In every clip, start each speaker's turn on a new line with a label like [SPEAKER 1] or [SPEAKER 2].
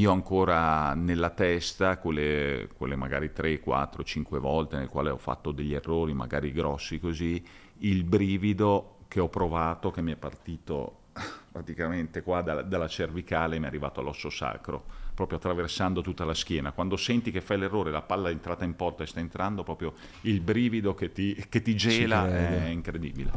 [SPEAKER 1] io ancora nella testa quelle, quelle magari 3, 4, 5 volte nel quale ho fatto degli errori, magari grossi così, il brivido che ho provato, che mi è partito praticamente qua dalla, dalla cervicale, mi è arrivato all'osso sacro, proprio attraversando tutta la schiena. Quando senti che fai l'errore, la palla è entrata in porta e sta entrando, proprio il brivido che ti, che ti gela è incredibile.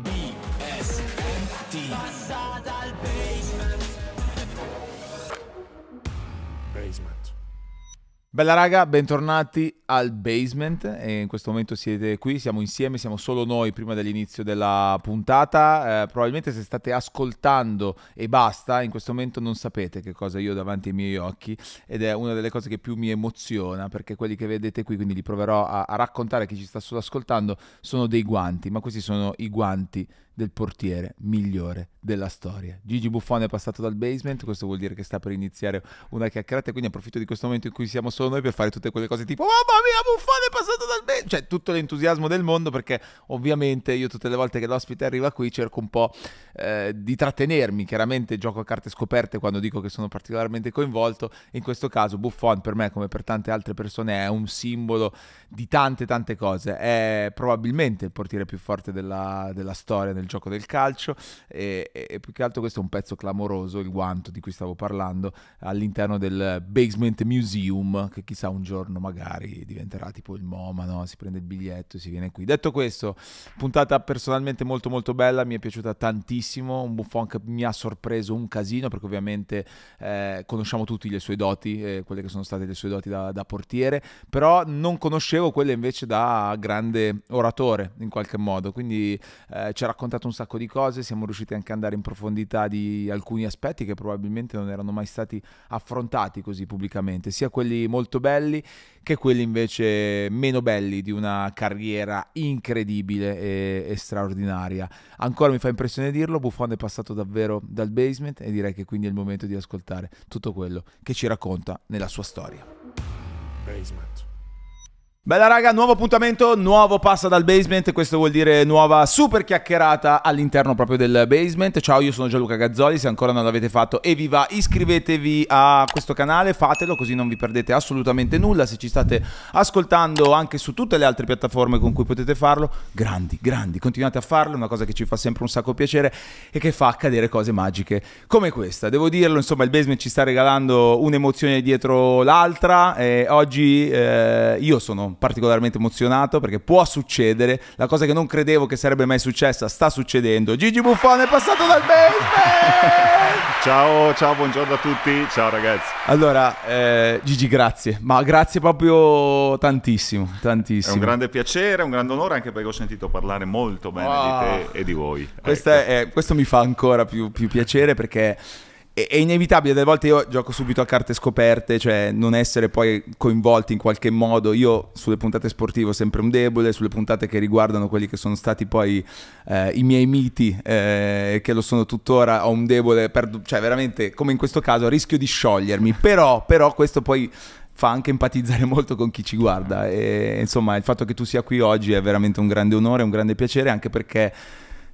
[SPEAKER 2] Bella raga, bentornati al basement. E in questo momento siete qui, siamo insieme, siamo solo noi prima dell'inizio della puntata, eh, probabilmente se state ascoltando e basta, in questo momento non sapete che cosa io ho davanti ai miei occhi ed è una delle cose che più mi emoziona perché quelli che vedete qui, quindi li proverò a, a raccontare a chi ci sta solo ascoltando, sono dei guanti, ma questi sono i guanti del portiere migliore della storia. Gigi Buffon è passato dal basement, questo vuol dire che sta per iniziare una chiacchierata, quindi approfitto di questo momento in cui siamo solo noi per fare tutte quelle cose tipo mamma mia Buffon è passato dal basement, cioè tutto l'entusiasmo del mondo perché ovviamente io tutte le volte che l'ospite arriva qui cerco un po' eh, di trattenermi, chiaramente gioco a carte scoperte quando dico che sono particolarmente coinvolto, in questo caso Buffon per me come per tante altre persone è un simbolo di tante tante cose, è probabilmente il portiere più forte della, della storia del gioco del calcio e, e, più che altro questo è un pezzo clamoroso, il guanto di cui stavo parlando, all'interno del Basement Museum, che chissà un giorno magari diventerà tipo il MoMA, no? si prende il biglietto e si viene qui. Detto questo, puntata personalmente molto molto bella, mi è piaciuta tantissimo, un Buffon che mi ha sorpreso un casino perché ovviamente eh, conosciamo tutti le sue doti, eh, quelle che sono state le sue doti da, da portiere, però non conoscevo quelle invece da grande oratore in qualche modo, quindi eh, ci ha raccontato raccontato un sacco di cose, siamo riusciti anche ad andare in profondità di alcuni aspetti che probabilmente non erano mai stati affrontati così pubblicamente, sia quelli molto belli che quelli invece meno belli di una carriera incredibile e, e straordinaria. Ancora mi fa impressione dirlo, Buffon è passato davvero dal basement e direi che quindi è il momento di ascoltare tutto quello che ci racconta nella sua storia. Basement. Bella raga, nuovo appuntamento, nuovo passa dal basement, questo vuol dire nuova super chiacchierata all'interno proprio del basement. Ciao, io sono Gianluca Gazzoli, se ancora non l'avete fatto e vi va iscrivetevi a questo canale, fatelo così non vi perdete assolutamente nulla. Se ci state ascoltando anche su tutte le altre piattaforme con cui potete farlo, grandi, grandi, continuate a farlo, è una cosa che ci fa sempre un sacco piacere e che fa accadere cose magiche come questa. Devo dirlo, insomma, il basement ci sta regalando un'emozione dietro l'altra e oggi eh, io sono particolarmente emozionato perché può succedere, la cosa che non credevo che sarebbe mai successa sta succedendo. Gigi Buffon è passato dal basement!
[SPEAKER 1] ciao, ciao, buongiorno a tutti, ciao ragazzi.
[SPEAKER 2] Allora, eh, Gigi, grazie, ma grazie proprio tantissimo, tantissimo.
[SPEAKER 1] È un grande piacere, un grande onore anche perché ho sentito parlare molto bene wow. di te e di voi.
[SPEAKER 2] Ecco. È, questo mi fa ancora più, più piacere perché è inevitabile, delle volte io gioco subito a carte scoperte, cioè non essere poi coinvolti in qualche modo. Io sulle puntate sportive ho sempre un debole, sulle puntate che riguardano quelli che sono stati poi eh, i miei miti, eh, che lo sono tuttora, ho un debole, per, cioè veramente come in questo caso rischio di sciogliermi, però, però questo poi fa anche empatizzare molto con chi ci guarda e insomma il fatto che tu sia qui oggi è veramente un grande onore, un grande piacere anche perché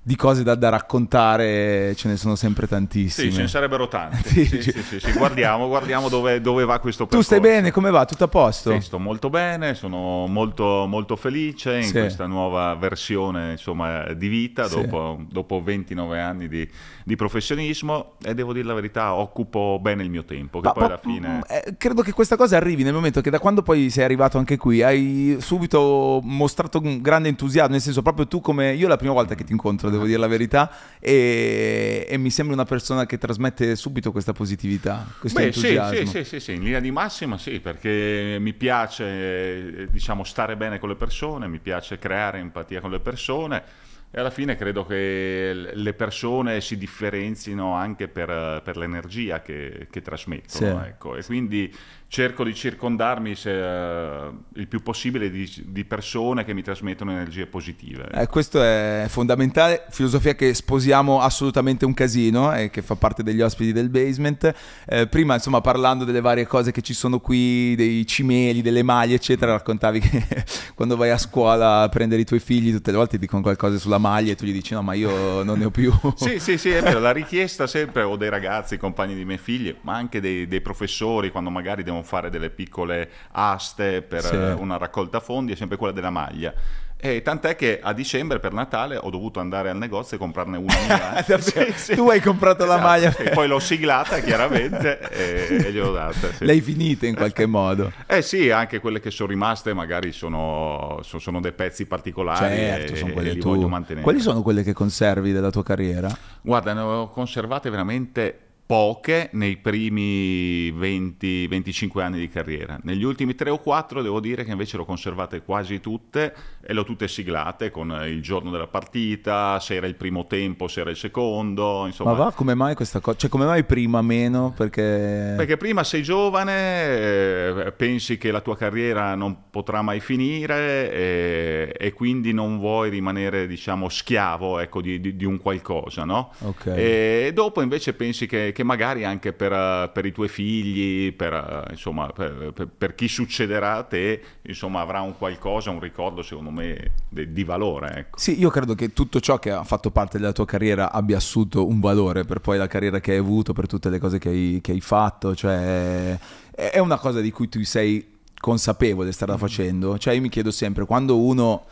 [SPEAKER 2] di cose da, da, raccontare ce ne sono sempre tantissime.
[SPEAKER 1] Sì, ce ne sarebbero tante. sì, sì, sì, sì, Guardiamo, guardiamo dove, dove, va questo percorso.
[SPEAKER 2] Tu stai bene? Come va? Tutto a posto?
[SPEAKER 1] Sì, sto molto bene, sono molto, molto felice in questa nuova versione insomma, di vita, dopo, dopo 29 anni di, di, professionismo e devo dire la verità, occupo bene il mio tempo, che ma, poi alla fine...
[SPEAKER 2] Eh, credo che questa cosa arrivi nel momento che da quando poi sei arrivato anche qui hai subito mostrato un grande entusiasmo, nel senso proprio tu come... Io la prima volta che ti incontro, devo dire la verità, e, e, mi sembra una persona che trasmette subito questa positività, questo
[SPEAKER 1] Beh,
[SPEAKER 2] entusiasmo.
[SPEAKER 1] Sì, sì, sì, sì, in linea di massima sì, perché mi piace diciamo, stare bene con le persone, mi piace creare empatia con le persone e alla fine credo che le persone si differenzino anche per, per l'energia che, che trasmettono. Sì. Ecco. E quindi cerco di circondarmi se, uh, il più possibile di, di, persone che mi trasmettono energie positive.
[SPEAKER 2] Eh, questo è fondamentale, filosofia che sposiamo assolutamente un casino e che fa parte degli ospiti del basement. Eh, prima, insomma, parlando delle varie cose che ci sono qui, dei cimeli, delle maglie, eccetera, raccontavi che quando vai a scuola a prendere i tuoi figli tutte le volte dicono qualcosa sulla maglia e tu gli dici no ma io non ne ho più.
[SPEAKER 1] sì, sì, sì, è vero, la richiesta sempre o dei ragazzi, compagni di miei figli, ma anche dei, dei professori quando magari devono fare delle piccole aste per sì. una raccolta fondi è sempre quella della maglia. E tant'è che a dicembre per Natale ho dovuto andare al negozio e comprarne una mia.
[SPEAKER 2] sì, sì. Tu hai comprato esatto. la maglia.
[SPEAKER 1] E poi l'ho siglata chiaramente e, e gliel'ho data.
[SPEAKER 2] Sì. L'hai finita in qualche modo.
[SPEAKER 1] Eh sì, anche quelle che sono rimaste magari sono, sono dei pezzi particolari certo, e, sono quelle e li tu. voglio mantenere.
[SPEAKER 2] Quali sono quelle che conservi della tua carriera?
[SPEAKER 1] Guarda, ne ho conservate veramente poche nei primi 20-25 anni di carriera. Negli ultimi 3 o 4 devo dire che invece l'ho conservate quasi tutte e le ho tutte siglate con il giorno della partita, se era il primo tempo, se era il secondo, insomma.
[SPEAKER 2] Ma va, come mai questa cosa? Cioè come mai prima meno? Perché...
[SPEAKER 1] Perché prima sei giovane, eh, pensi che la tua carriera non potrà mai finire e, e quindi non vuoi rimanere, diciamo, schiavo ecco, di, di, di, un qualcosa, no? Okay. E dopo invece pensi che che magari anche per, per i tuoi figli, per, insomma, per, per, chi succederà a te, insomma, avrà un qualcosa, un ricordo secondo me di, di valore. Ecco.
[SPEAKER 2] Sì, io credo che tutto ciò che ha fatto parte della tua carriera abbia assunto un valore per poi la carriera che hai avuto, per tutte le cose che hai, che hai fatto, cioè è una cosa di cui tu sei consapevole strada facendo, cioè io mi chiedo sempre quando uno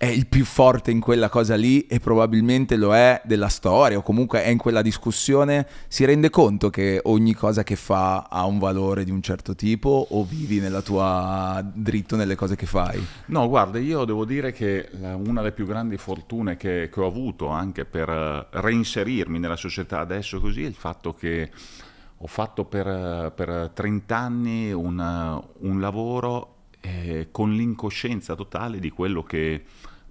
[SPEAKER 2] è il più forte in quella cosa lì e probabilmente lo è della storia o comunque è in quella discussione, si rende conto che ogni cosa che fa ha un valore di un certo tipo o vivi nella tua dritto nelle cose che fai?
[SPEAKER 1] No, guarda, io devo dire che una delle più grandi fortune che, che ho avuto anche per eh, reinserirmi nella società adesso così è il fatto che ho fatto per, per 30 anni un, un lavoro eh, con l'incoscienza totale di quello che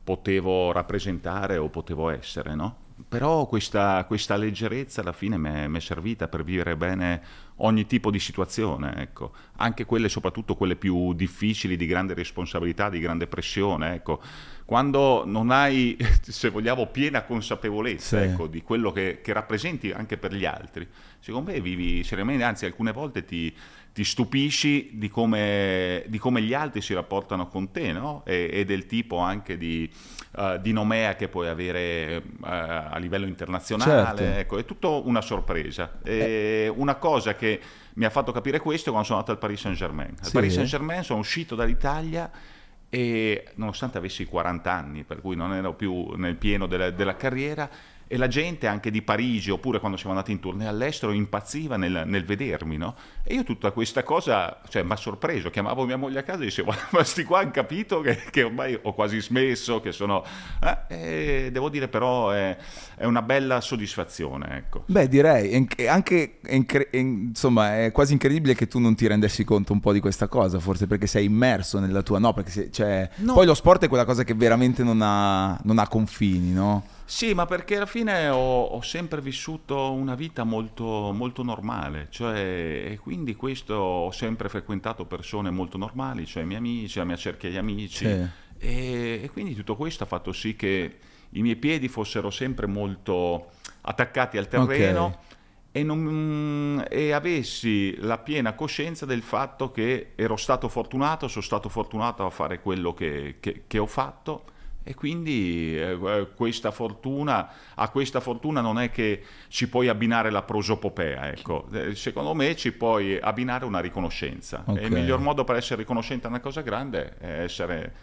[SPEAKER 1] potevo rappresentare o potevo essere, no? Però questa, questa, leggerezza alla fine mi è servita per vivere bene ogni tipo di situazione, ecco. anche quelle, soprattutto quelle più difficili, di grande responsabilità, di grande pressione. Ecco. Quando non hai, se vogliamo, piena consapevolezza sì. ecco, di quello che, che rappresenti anche per gli altri, secondo me vivi seriamente, anzi alcune volte ti, ti stupisci di come, di come, gli altri si rapportano con te, no? e, e, del tipo anche di, uh, di, nomea che puoi avere uh, a livello internazionale, certo. ecco, è tutto una sorpresa. Eh. Una cosa che mi ha fatto capire questo quando sono andato al Paris Saint-Germain. Al sì. Paris Saint-Germain sono uscito dall'Italia e nonostante avessi 40 anni, per cui non ero più nel pieno della, della carriera, e la gente anche di Parigi oppure quando siamo andati in tournée all'estero impazziva nel, nel vedermi, no? E io tutta questa cosa, cioè, mi ha sorpreso, chiamavo mia moglie a casa e dicevo, ma sti qua hanno capito che, che, ormai ho quasi smesso, che sono... Eh, e devo dire però è, è, una bella soddisfazione, ecco.
[SPEAKER 2] Beh, direi, anche, insomma, è quasi incredibile che tu non ti rendessi conto un po' di questa cosa, forse perché sei immerso nella tua... No, perché sei, cioè, no. poi lo sport è quella cosa che veramente non ha, non ha confini, no?
[SPEAKER 1] Sì, ma perché alla fine ho, ho sempre vissuto una vita molto, molto normale, cioè, e quindi questo ho sempre frequentato persone molto normali, cioè i miei amici, la mia cerchia di amici, sì. e, e quindi tutto questo ha fatto sì che i miei piedi fossero sempre molto attaccati al terreno. Okay. E, non, e, avessi la piena coscienza del fatto che ero stato fortunato, sono stato fortunato a fare quello che, che, che ho fatto e quindi eh, questa fortuna, a questa fortuna non è che ci puoi abbinare la prosopopea, ecco. Eh, secondo me ci puoi abbinare una riconoscenza. Okay. E il miglior modo per essere riconoscente a una cosa grande è essere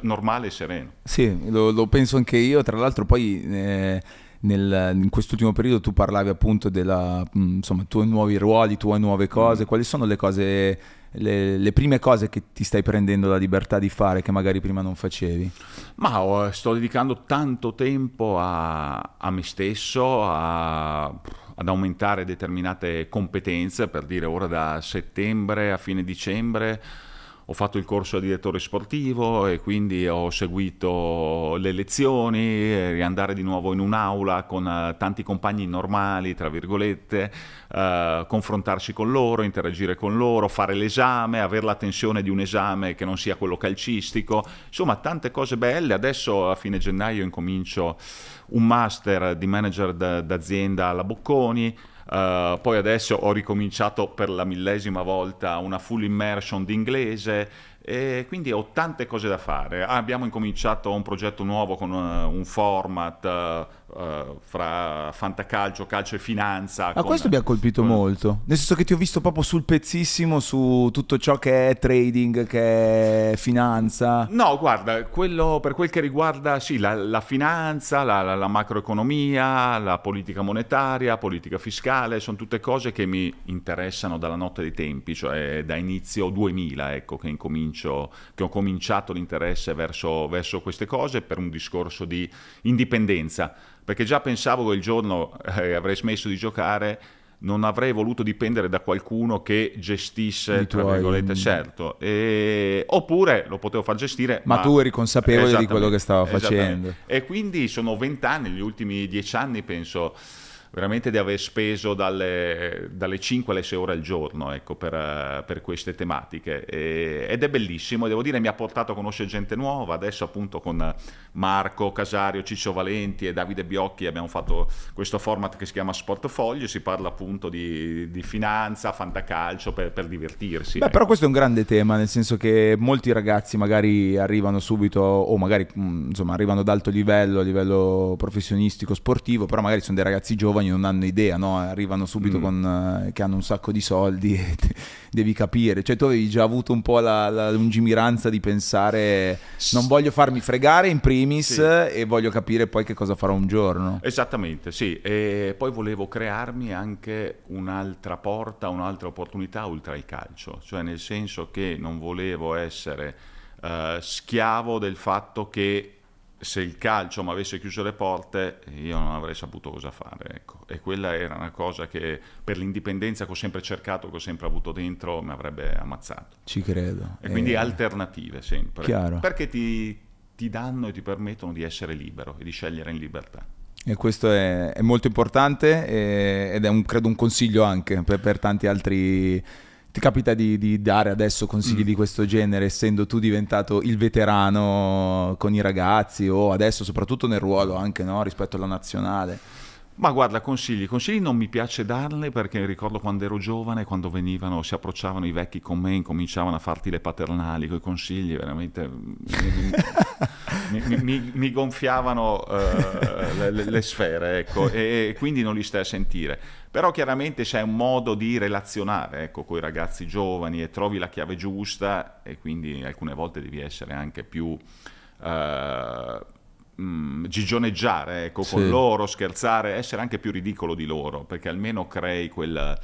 [SPEAKER 1] normale e sereno.
[SPEAKER 2] Sì, lo, lo penso anche io, tra l'altro poi... Eh nel, in quest'ultimo periodo tu parlavi appunto della, mm, insomma, tuoi nuovi ruoli, tue nuove cose, mm. quali sono le cose, le, le, prime cose che ti stai prendendo la libertà di fare che magari prima non facevi?
[SPEAKER 1] Ma oh, sto dedicando tanto tempo a, a me stesso, a, ad aumentare determinate competenze, per dire ora da settembre a fine dicembre ho fatto il corso da direttore sportivo e quindi ho seguito le lezioni, riandare di nuovo in un'aula con uh, tanti compagni normali, tra virgolette, uh, confrontarsi con loro, interagire con loro, fare l'esame, avere la tensione di un esame che non sia quello calcistico, insomma tante cose belle. Adesso a fine gennaio incomincio un master di manager d'azienda alla Bocconi, Uh, poi adesso ho ricominciato per la millesima volta una full immersion d'inglese e quindi ho tante cose da fare. Ah, abbiamo incominciato un progetto nuovo con uh, un format uh, fra fantacalcio, calcio e finanza.
[SPEAKER 2] A
[SPEAKER 1] con,
[SPEAKER 2] questo mi ha colpito
[SPEAKER 1] con...
[SPEAKER 2] molto, nel senso che ti ho visto proprio sul pezzissimo su tutto ciò che è trading, che è finanza.
[SPEAKER 1] No, guarda, quello, per quel che riguarda sì, la, la finanza, la, la, la macroeconomia, la politica monetaria, politica fiscale, sono tutte cose che mi interessano dalla notte dei tempi, cioè da inizio 2000, ecco, che che ho cominciato l'interesse verso, verso queste cose per un discorso di indipendenza, perché già pensavo che il giorno eh, avrei smesso di giocare non avrei voluto dipendere da qualcuno che gestisse, tra virgolette, certo. E... Oppure lo potevo far gestire.
[SPEAKER 2] Ma, ma... tu eri consapevole di quello che stava facendo.
[SPEAKER 1] E quindi sono vent'anni, negli ultimi dieci anni penso veramente di aver speso dalle, dalle 5 alle 6 ore al giorno ecco, per, per, queste tematiche e, ed è bellissimo, devo dire mi ha portato a conoscere gente nuova, adesso appunto con Marco Casario, Ciccio Valenti e Davide Biocchi abbiamo fatto questo format che si chiama Sportfolio, si parla appunto di, di finanza, fantacalcio per, per divertirsi.
[SPEAKER 2] Beh, ecco. però questo è un grande tema, nel senso che molti ragazzi magari arrivano subito o magari mm, insomma arrivano ad alto livello, a livello professionistico, sportivo, però magari sono dei ragazzi giovani giovani non hanno idea, no? arrivano subito mm. con, eh, che hanno un sacco di soldi e devi capire. Cioè tu avevi già avuto un po' la, la lungimiranza di pensare non voglio farmi fregare in primis sì. e voglio capire poi che cosa farò un giorno.
[SPEAKER 1] Esattamente, sì. E poi volevo crearmi anche un'altra porta, un'altra opportunità oltre al calcio. Cioè nel senso che non volevo essere uh, schiavo del fatto che se il calcio mi avesse chiuso le porte io non avrei saputo cosa fare. Ecco. E quella era una cosa che per l'indipendenza che ho sempre cercato, che ho sempre avuto dentro, mi avrebbe ammazzato.
[SPEAKER 2] Ci credo.
[SPEAKER 1] E quindi eh... alternative sempre.
[SPEAKER 2] Chiaro.
[SPEAKER 1] Perché ti, ti danno e ti permettono di essere libero e di scegliere in libertà.
[SPEAKER 2] E questo è, è molto importante e, ed è un, credo un consiglio anche per, per tanti altri ti capita di, di, dare adesso consigli mm. di questo genere, essendo tu diventato il veterano con i ragazzi o adesso soprattutto nel ruolo anche no, rispetto alla nazionale?
[SPEAKER 1] Ma guarda, consigli, consigli non mi piace darli perché ricordo quando ero giovane, quando venivano, si approcciavano i vecchi con me, incominciavano a farti le paternali con i consigli, veramente mi, mi, mi, mi gonfiavano uh, le, le, sfere, ecco, e, e, quindi non li stai a sentire. Però chiaramente c'è un modo di relazionare ecco, con i ragazzi giovani e trovi la chiave giusta e quindi alcune volte devi essere anche più... Uh, mm, gigioneggiare ecco, sì. con loro, scherzare, essere anche più ridicolo di loro, perché almeno crei quel,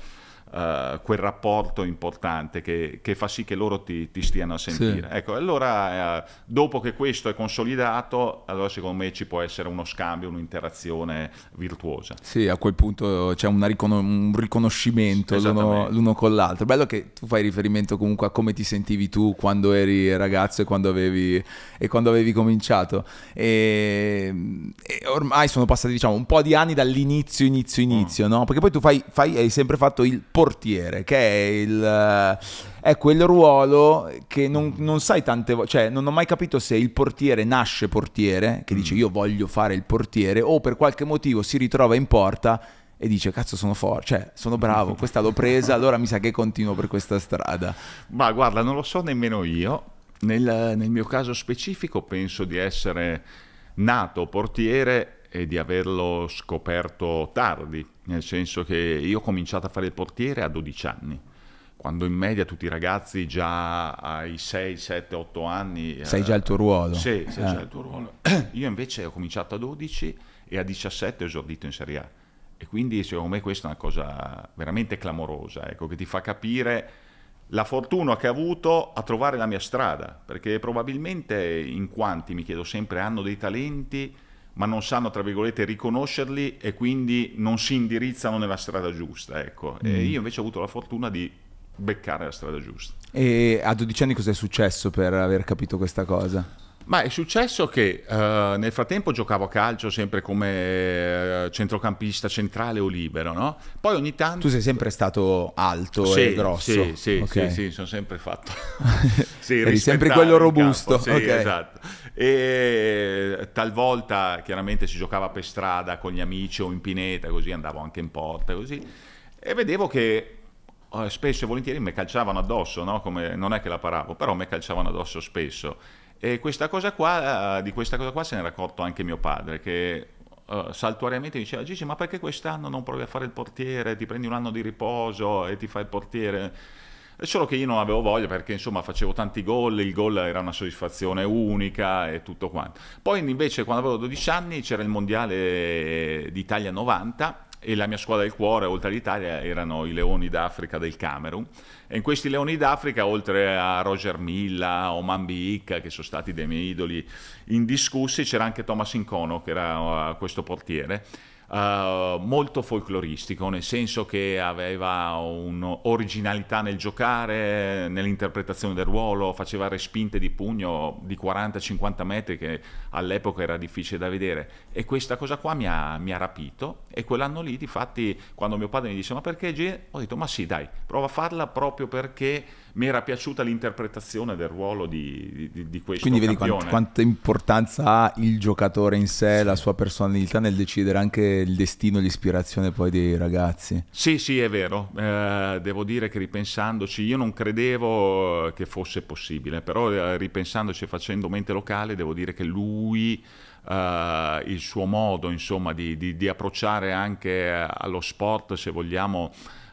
[SPEAKER 1] uh, quel rapporto importante che, che, fa sì che loro ti, ti stiano a sentire. Sì. Ecco, allora uh, dopo che questo è consolidato, allora secondo me ci può essere uno scambio, un'interazione virtuosa.
[SPEAKER 2] Sì, a quel punto c'è ricon- un riconoscimento l'uno, l'uno, con l'altro. Bello che tu fai riferimento comunque a come ti sentivi tu quando eri ragazzo e quando avevi, e quando avevi cominciato. E, e, ormai sono passati diciamo un po' di anni dall'inizio, inizio, inizio, mm. no? Perché poi tu fai, fai, hai sempre fatto il portiere, che è, il, è quel ruolo che non, non sai tante volte, cioè non ho mai capito se il portiere nasce portiere, che dice mm. io voglio fare il portiere, o per qualche motivo si ritrova in porta e dice cazzo sono forte, cioè sono bravo, questa l'ho presa, allora mi sa che continuo per questa strada.
[SPEAKER 1] Ma guarda, non lo so nemmeno io, nel, nel mio caso specifico penso di essere nato portiere e di averlo scoperto tardi, nel senso che io ho cominciato a fare il portiere a 12 anni, quando in media tutti i ragazzi già ai 6, 7, 8 anni...
[SPEAKER 2] Sai già il tuo ruolo.
[SPEAKER 1] Sì, sai eh. già il tuo ruolo. Io invece ho cominciato a 12 e a 17 ho esordito in Serie A. E quindi secondo me questa è una cosa veramente clamorosa, ecco, che ti fa capire la fortuna che ho avuto a trovare la mia strada, perché probabilmente in quanti, mi chiedo sempre, hanno dei talenti ma non sanno, tra virgolette, riconoscerli e quindi non si indirizzano nella strada giusta. Ecco. Mm. E io invece ho avuto la fortuna di beccare la strada giusta.
[SPEAKER 2] E a 12 anni cosa è successo per aver capito questa cosa?
[SPEAKER 1] Ma è successo che uh, nel frattempo giocavo a calcio sempre come uh, centrocampista centrale o libero, no? Poi ogni tanto...
[SPEAKER 2] Tu sei sempre stato alto
[SPEAKER 1] sì,
[SPEAKER 2] e grosso.
[SPEAKER 1] Sì, sì, okay. sì, sì, sono sempre fatto...
[SPEAKER 2] sì, Eri sempre quello robusto.
[SPEAKER 1] Sì, okay. esatto. E talvolta chiaramente si giocava per strada con gli amici o in pineta, così andavo anche in porta, così e vedevo che eh, spesso e volentieri mi calciavano addosso, no? Come, non è che la paravo, però mi calciavano addosso spesso. E questa cosa qua, eh, di questa cosa qua se ne era accorto anche mio padre, che uh, saltuariamente diceva Gigi ma perché quest'anno non provi a fare il portiere, ti prendi un anno di riposo e ti fai il portiere? Solo che io non avevo voglia perché insomma facevo tanti gol, il gol era una soddisfazione unica e tutto quanto. Poi invece quando avevo 12 anni c'era il mondiale d'Italia 90 e la mia squadra del cuore, oltre all'Italia, erano i Leoni d'Africa del Camerun. E in questi Leoni d'Africa, oltre a Roger Milla, Oman Bicca, che sono stati dei miei idoli indiscussi, c'era anche Thomas Incono, che era uh, questo portiere uh, molto folcloristico, nel senso che aveva un'originalità nel giocare, nell'interpretazione del ruolo, faceva respinte di pugno di 40-50 metri che all'epoca era difficile da vedere e questa cosa qua mi ha, mi ha rapito e quell'anno lì, difatti, quando mio padre mi disse ma perché G? Ho detto ma sì dai, prova a farla proprio perché mi era piaciuta l'interpretazione del ruolo di, di, di questo
[SPEAKER 2] Quindi vedi quant, quanta importanza ha il giocatore in sé, sì. la sua personalità nel decidere anche il destino, l'ispirazione poi dei ragazzi.
[SPEAKER 1] Sì, sì, è vero. Eh, devo dire che ripensandoci, io non credevo che fosse possibile, però eh, ripensandoci e facendo mente locale, devo dire che lui... Uh, il suo modo insomma di, di, di approcciare anche allo sport se vogliamo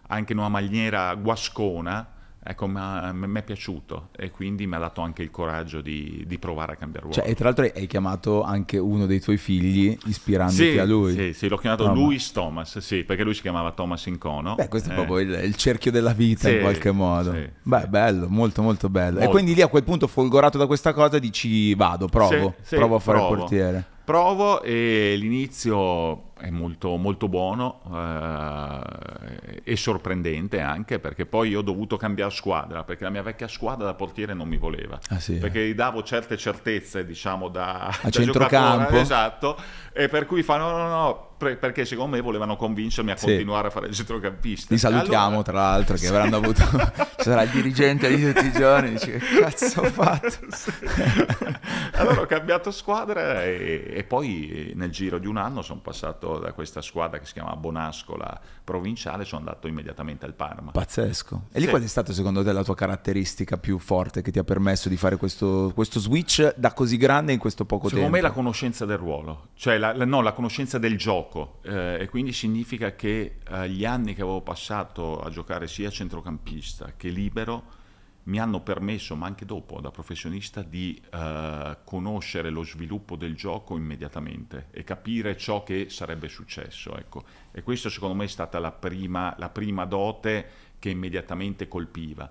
[SPEAKER 1] anche in una maniera guascona ecco, mi è piaciuto e quindi mi ha dato anche il coraggio di, di provare a cambiare ruolo.
[SPEAKER 2] Cioè, e tra l'altro hai chiamato anche uno dei tuoi figli ispirandoti
[SPEAKER 1] sì,
[SPEAKER 2] a lui.
[SPEAKER 1] Sì, sì, l'ho chiamato no, Louis ma... Thomas, sì, perché lui si chiamava Thomas Incono.
[SPEAKER 2] Beh, questo eh. è proprio il, il, cerchio della vita sì, in qualche modo. Sì, Beh, bello, molto molto bello. Molto. E quindi lì a quel punto folgorato da questa cosa dici vado, provo, provo a fare provo. il portiere.
[SPEAKER 1] Provo e l'inizio è molto, molto buono eh, e sorprendente anche perché poi io ho dovuto cambiare squadra perché la mia vecchia squadra da portiere non mi voleva
[SPEAKER 2] ah, sì,
[SPEAKER 1] perché gli davo certe certezze diciamo da,
[SPEAKER 2] a da centrocampo
[SPEAKER 1] esatto e per cui fanno no no no perché secondo me volevano convincermi a sì. continuare a fare il centrocampista.
[SPEAKER 2] Li salutiamo allora... tra l'altro che avranno avuto, sarà il dirigente di tutti i giorni, dice che cazzo ho fatto?
[SPEAKER 1] sì. allora ho cambiato squadra e, e, poi nel giro di un anno sono passato da questa squadra che si chiama Bonascola provinciale, sono andato immediatamente al Parma.
[SPEAKER 2] Pazzesco. E lì sì. qual è stata secondo te la tua caratteristica più forte che ti ha permesso di fare questo, questo switch da così grande in questo poco
[SPEAKER 1] secondo
[SPEAKER 2] tempo?
[SPEAKER 1] Secondo me la conoscenza del ruolo, cioè la, la, no, la conoscenza del gioco gioco eh, e quindi significa che eh, gli anni che avevo passato a giocare sia centrocampista che libero mi hanno permesso, ma anche dopo da professionista, di eh, conoscere lo sviluppo del gioco immediatamente e capire ciò che sarebbe successo. Ecco. E questo secondo me è stata la prima, la prima dote che immediatamente colpiva.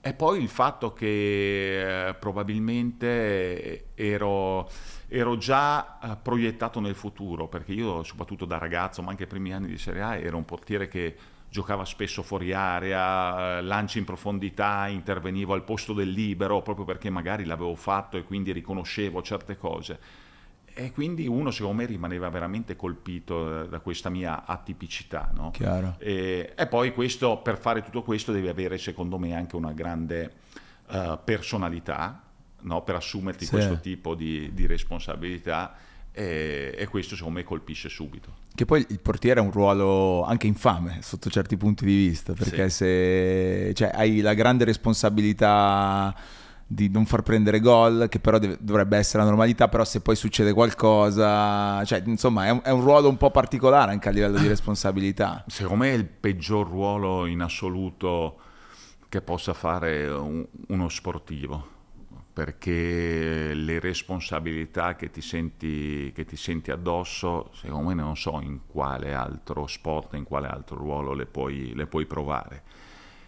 [SPEAKER 1] E poi il fatto che eh, probabilmente ero ero già eh, proiettato nel futuro, perché io soprattutto da ragazzo, ma anche ai primi anni di Serie A, ero un portiere che giocava spesso fuori area, eh, lanci in profondità, intervenivo al posto del libero, proprio perché magari l'avevo fatto e quindi riconoscevo certe cose. E quindi uno secondo me rimaneva veramente colpito eh, da questa mia atipicità. No? E, e, poi questo, per fare tutto questo devi avere secondo me anche una grande uh, personalità, no? per assumerti sì. questo tipo di, di responsabilità e, e, questo secondo me colpisce subito.
[SPEAKER 2] Che poi il portiere ha un ruolo anche infame sotto certi punti di vista, perché sì. se cioè, hai la grande responsabilità di non far prendere gol, che però deve, dovrebbe essere la normalità, però se poi succede qualcosa, cioè insomma è un, è un, ruolo un po' particolare anche a livello di responsabilità.
[SPEAKER 1] Secondo me è il peggior ruolo in assoluto che possa fare un, uno sportivo perché le responsabilità che ti, senti, che ti senti addosso, secondo me non so in quale altro sport, in quale altro ruolo le puoi, le puoi provare.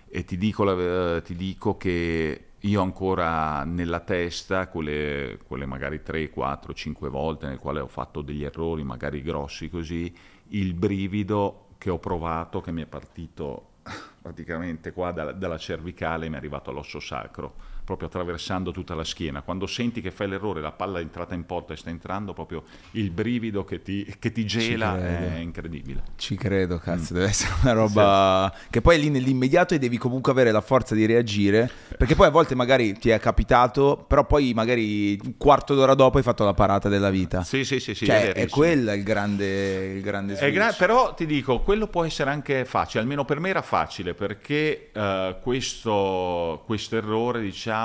[SPEAKER 1] E ti dico, ti dico, che io ancora nella testa, quelle, quelle magari 3, 4, 5 volte nel quale ho fatto degli errori, magari grossi così, il brivido che ho provato, che mi è partito praticamente qua dalla, dalla cervicale, mi è arrivato all'osso sacro proprio attraversando tutta la schiena. Quando senti che fai l'errore, la palla è entrata in porta e sta entrando, proprio il brivido che ti, che ti gela è incredibile.
[SPEAKER 2] Ci credo, cazzo, mm. deve essere una roba sì. che poi lì nell'immediato e devi comunque avere la forza di reagire Perché poi a volte magari ti è capitato, però poi magari un quarto d'ora dopo hai fatto la parata della vita.
[SPEAKER 1] Sì, sì, sì, sì
[SPEAKER 2] cioè, è, è quella il grande, il grande.
[SPEAKER 1] Gra- però ti dico, quello può essere anche facile, almeno per me era facile, perché uh, questo, questo errore, diciamo,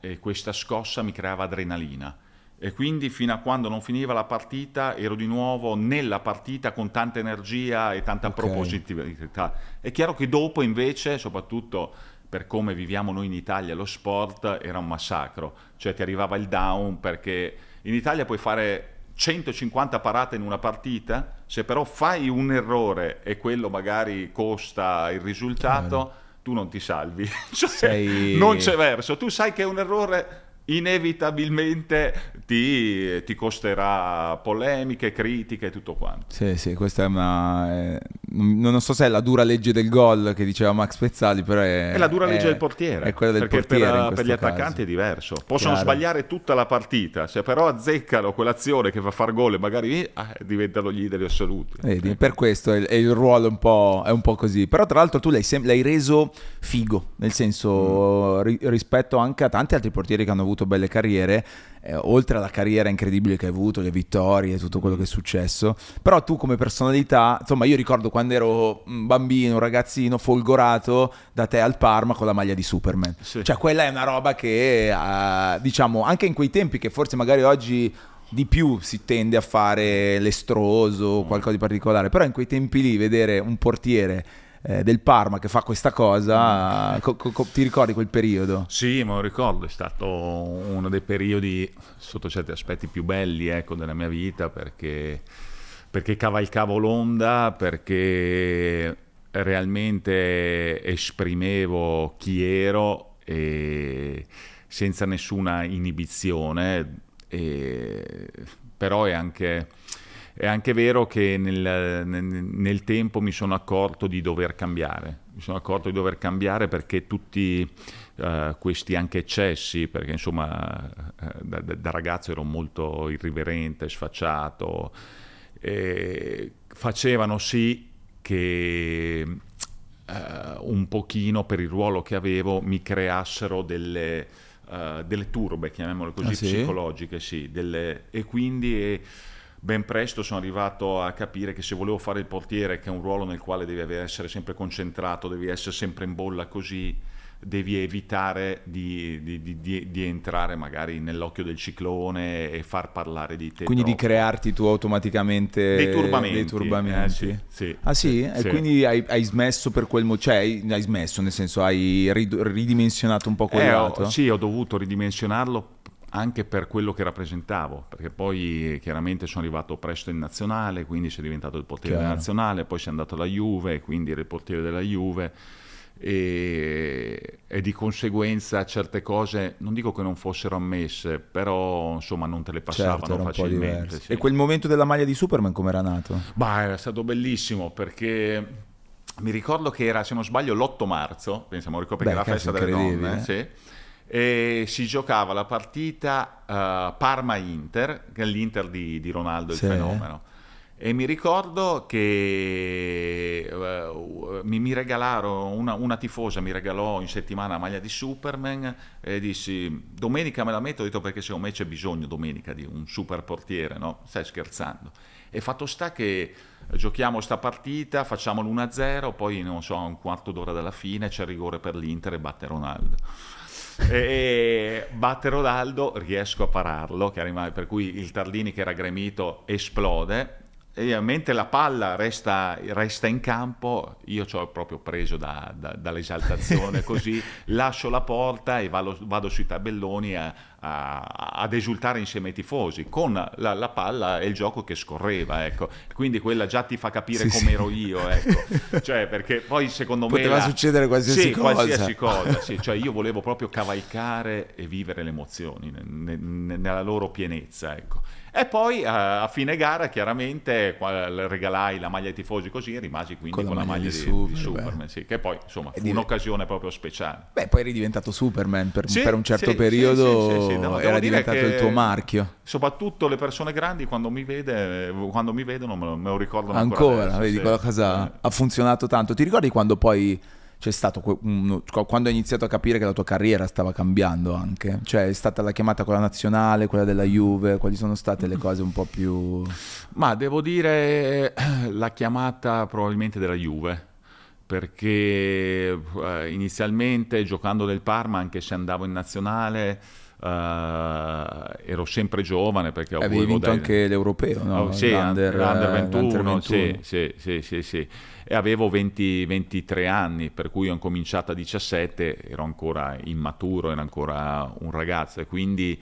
[SPEAKER 1] e questa scossa mi creava adrenalina e quindi fino a quando non finiva la partita ero di nuovo nella partita con tanta energia e tanta okay. propositività. È chiaro che dopo invece, soprattutto per come viviamo noi in Italia, lo sport era un massacro, cioè ti arrivava il down perché in Italia puoi fare 150 parate in una partita, se però fai un errore e quello magari costa il risultato, tu non ti salvi, cioè, Sei... non c'è verso, tu sai che è un errore inevitabilmente ti, ti, costerà polemiche, critiche e tutto quanto.
[SPEAKER 2] Sì, sì, questa è una... Eh, non so se è la dura legge del gol che diceva Max Pezzali, però è...
[SPEAKER 1] È la dura legge del portiere.
[SPEAKER 2] È quella del
[SPEAKER 1] perché
[SPEAKER 2] portiere
[SPEAKER 1] per, per gli attaccanti caso. è diverso. Possono Chiaro. sbagliare tutta la partita, se però azzeccano quell'azione che fa far gol e magari eh, diventano gli idoli assoluti.
[SPEAKER 2] Vedi, eh. per questo è, è il ruolo un po', è un po', così. Però tra l'altro tu l'hai, sem- l'hai reso figo, nel senso mm. ri- rispetto anche a tanti altri portieri che hanno avuto belle carriere, eh, oltre alla carriera incredibile che hai avuto, le vittorie, tutto quello che è successo, però tu come personalità, insomma io ricordo quando ero un bambino, un ragazzino folgorato da te al Parma con la maglia di Superman. Sì. Cioè quella è una roba che, eh, diciamo, anche in quei tempi che forse magari oggi di più si tende a fare l'estroso o qualcosa di particolare, però in quei tempi lì vedere un portiere eh, del Parma che fa questa cosa, co- co- ti ricordi quel periodo?
[SPEAKER 1] Sì, me lo ricordo, è stato uno dei periodi sotto certi aspetti più belli ecco, della mia vita perché, perché cavalcavo l'onda, perché realmente esprimevo chi ero e senza nessuna inibizione, e, però è anche è anche vero che nel, nel, tempo mi sono accorto di dover cambiare, mi sono accorto di dover cambiare perché tutti uh, questi anche eccessi, perché insomma uh, da, da, ragazzo ero molto irriverente, sfacciato, facevano sì che uh, un pochino per il ruolo che avevo mi creassero delle, delle turbe, chiamiamole così, ah, sì? psicologiche, sì, delle, e quindi... Eh, ben presto sono arrivato a capire che se volevo fare il portiere, che è un ruolo nel quale devi essere sempre concentrato, devi essere sempre in bolla così, devi evitare di, di, di, di entrare magari nell'occhio del ciclone e far parlare di te.
[SPEAKER 2] Quindi
[SPEAKER 1] troppo.
[SPEAKER 2] di crearti tu automaticamente
[SPEAKER 1] dei turbamenti.
[SPEAKER 2] Dei turbamenti.
[SPEAKER 1] Eh, sì, sì,
[SPEAKER 2] ah sì? sì? E quindi hai, hai, smesso per quel motivo, cioè hai, smesso nel senso hai ridimensionato un po' quel
[SPEAKER 1] eh,
[SPEAKER 2] lato?
[SPEAKER 1] Ho, sì, ho dovuto ridimensionarlo anche per quello che rappresentavo, perché poi chiaramente sono arrivato presto in nazionale, quindi sei diventato il portiere Chiaro. nazionale, poi sei andato alla Juve, quindi eri il portiere della Juve e, e, di conseguenza certe cose non dico che non fossero ammesse, però insomma non te le passavano certo, facilmente. Sì.
[SPEAKER 2] E quel momento della maglia di Superman come era nato?
[SPEAKER 1] Bah, era stato bellissimo perché mi ricordo che era, se non sbaglio, l'8 marzo, pensiamo, ricordo perché Beh, la festa delle donne, eh? sì e si giocava la partita uh, Parma-Inter, l'Inter di, di Ronaldo, sì. il fenomeno. E mi ricordo che uh, mi, mi, regalarono, una, una, tifosa mi regalò in settimana la maglia di Superman e dissi domenica me la metto, ho detto perché secondo me c'è bisogno domenica di un super portiere, no? Stai scherzando. E fatto sta che giochiamo sta partita, facciamo l'1-0, poi non so, a un quarto d'ora dalla fine c'è il rigore per l'Inter e batte Ronaldo e batte Rodaldo, riesco a pararlo, per cui il Tardini che era gremito esplode e mentre la palla resta, resta, in campo, io ci ho proprio preso da, da, dall'esaltazione così, lascio la porta e vado, vado sui tabelloni a, a, ad esultare insieme ai tifosi, con la, la, palla e il gioco che scorreva, ecco. Quindi quella già ti fa capire sì, come sì. ero io, ecco. Cioè, perché poi secondo
[SPEAKER 2] Poteva
[SPEAKER 1] me...
[SPEAKER 2] Poteva succedere qualsiasi
[SPEAKER 1] sì,
[SPEAKER 2] cosa.
[SPEAKER 1] qualsiasi cosa, sì. Cioè io volevo proprio cavalcare e vivere le emozioni nella loro pienezza, ecco. E poi a, a fine gara chiaramente regalai la maglia ai tifosi così e rimasi quindi con, con la, maglia, maglia di, di, di Superman, sì, che poi insomma fu div... un'occasione proprio speciale.
[SPEAKER 2] Beh, poi eri diventato Superman per, sì, per un certo sì, periodo, sì, no, era diventato il tuo marchio.
[SPEAKER 1] Soprattutto le persone grandi quando mi, vede, quando mi vedono me lo, me lo ricordano
[SPEAKER 2] ancora.
[SPEAKER 1] ancora
[SPEAKER 2] vedi, quella cosa ha funzionato tanto. Ti ricordi quando poi c'è stato un, quando hai iniziato a capire che la tua carriera stava cambiando anche? Cioè è stata la chiamata con la nazionale, quella della Juve, quali sono state le cose un po' più...
[SPEAKER 1] Ma devo dire la chiamata probabilmente della Juve perché eh, inizialmente giocando del Parma, anche se andavo in nazionale, Uh, ero sempre giovane perché
[SPEAKER 2] ho Avevi vinto dai... anche l'europeo, no?
[SPEAKER 1] Oh, sì, l'under, l'under 21, 21. Sì, sì, sì, sì, sì, e avevo 20, 23 anni, per cui ho incominciato a 17, ero ancora immaturo, ero ancora un ragazzo e quindi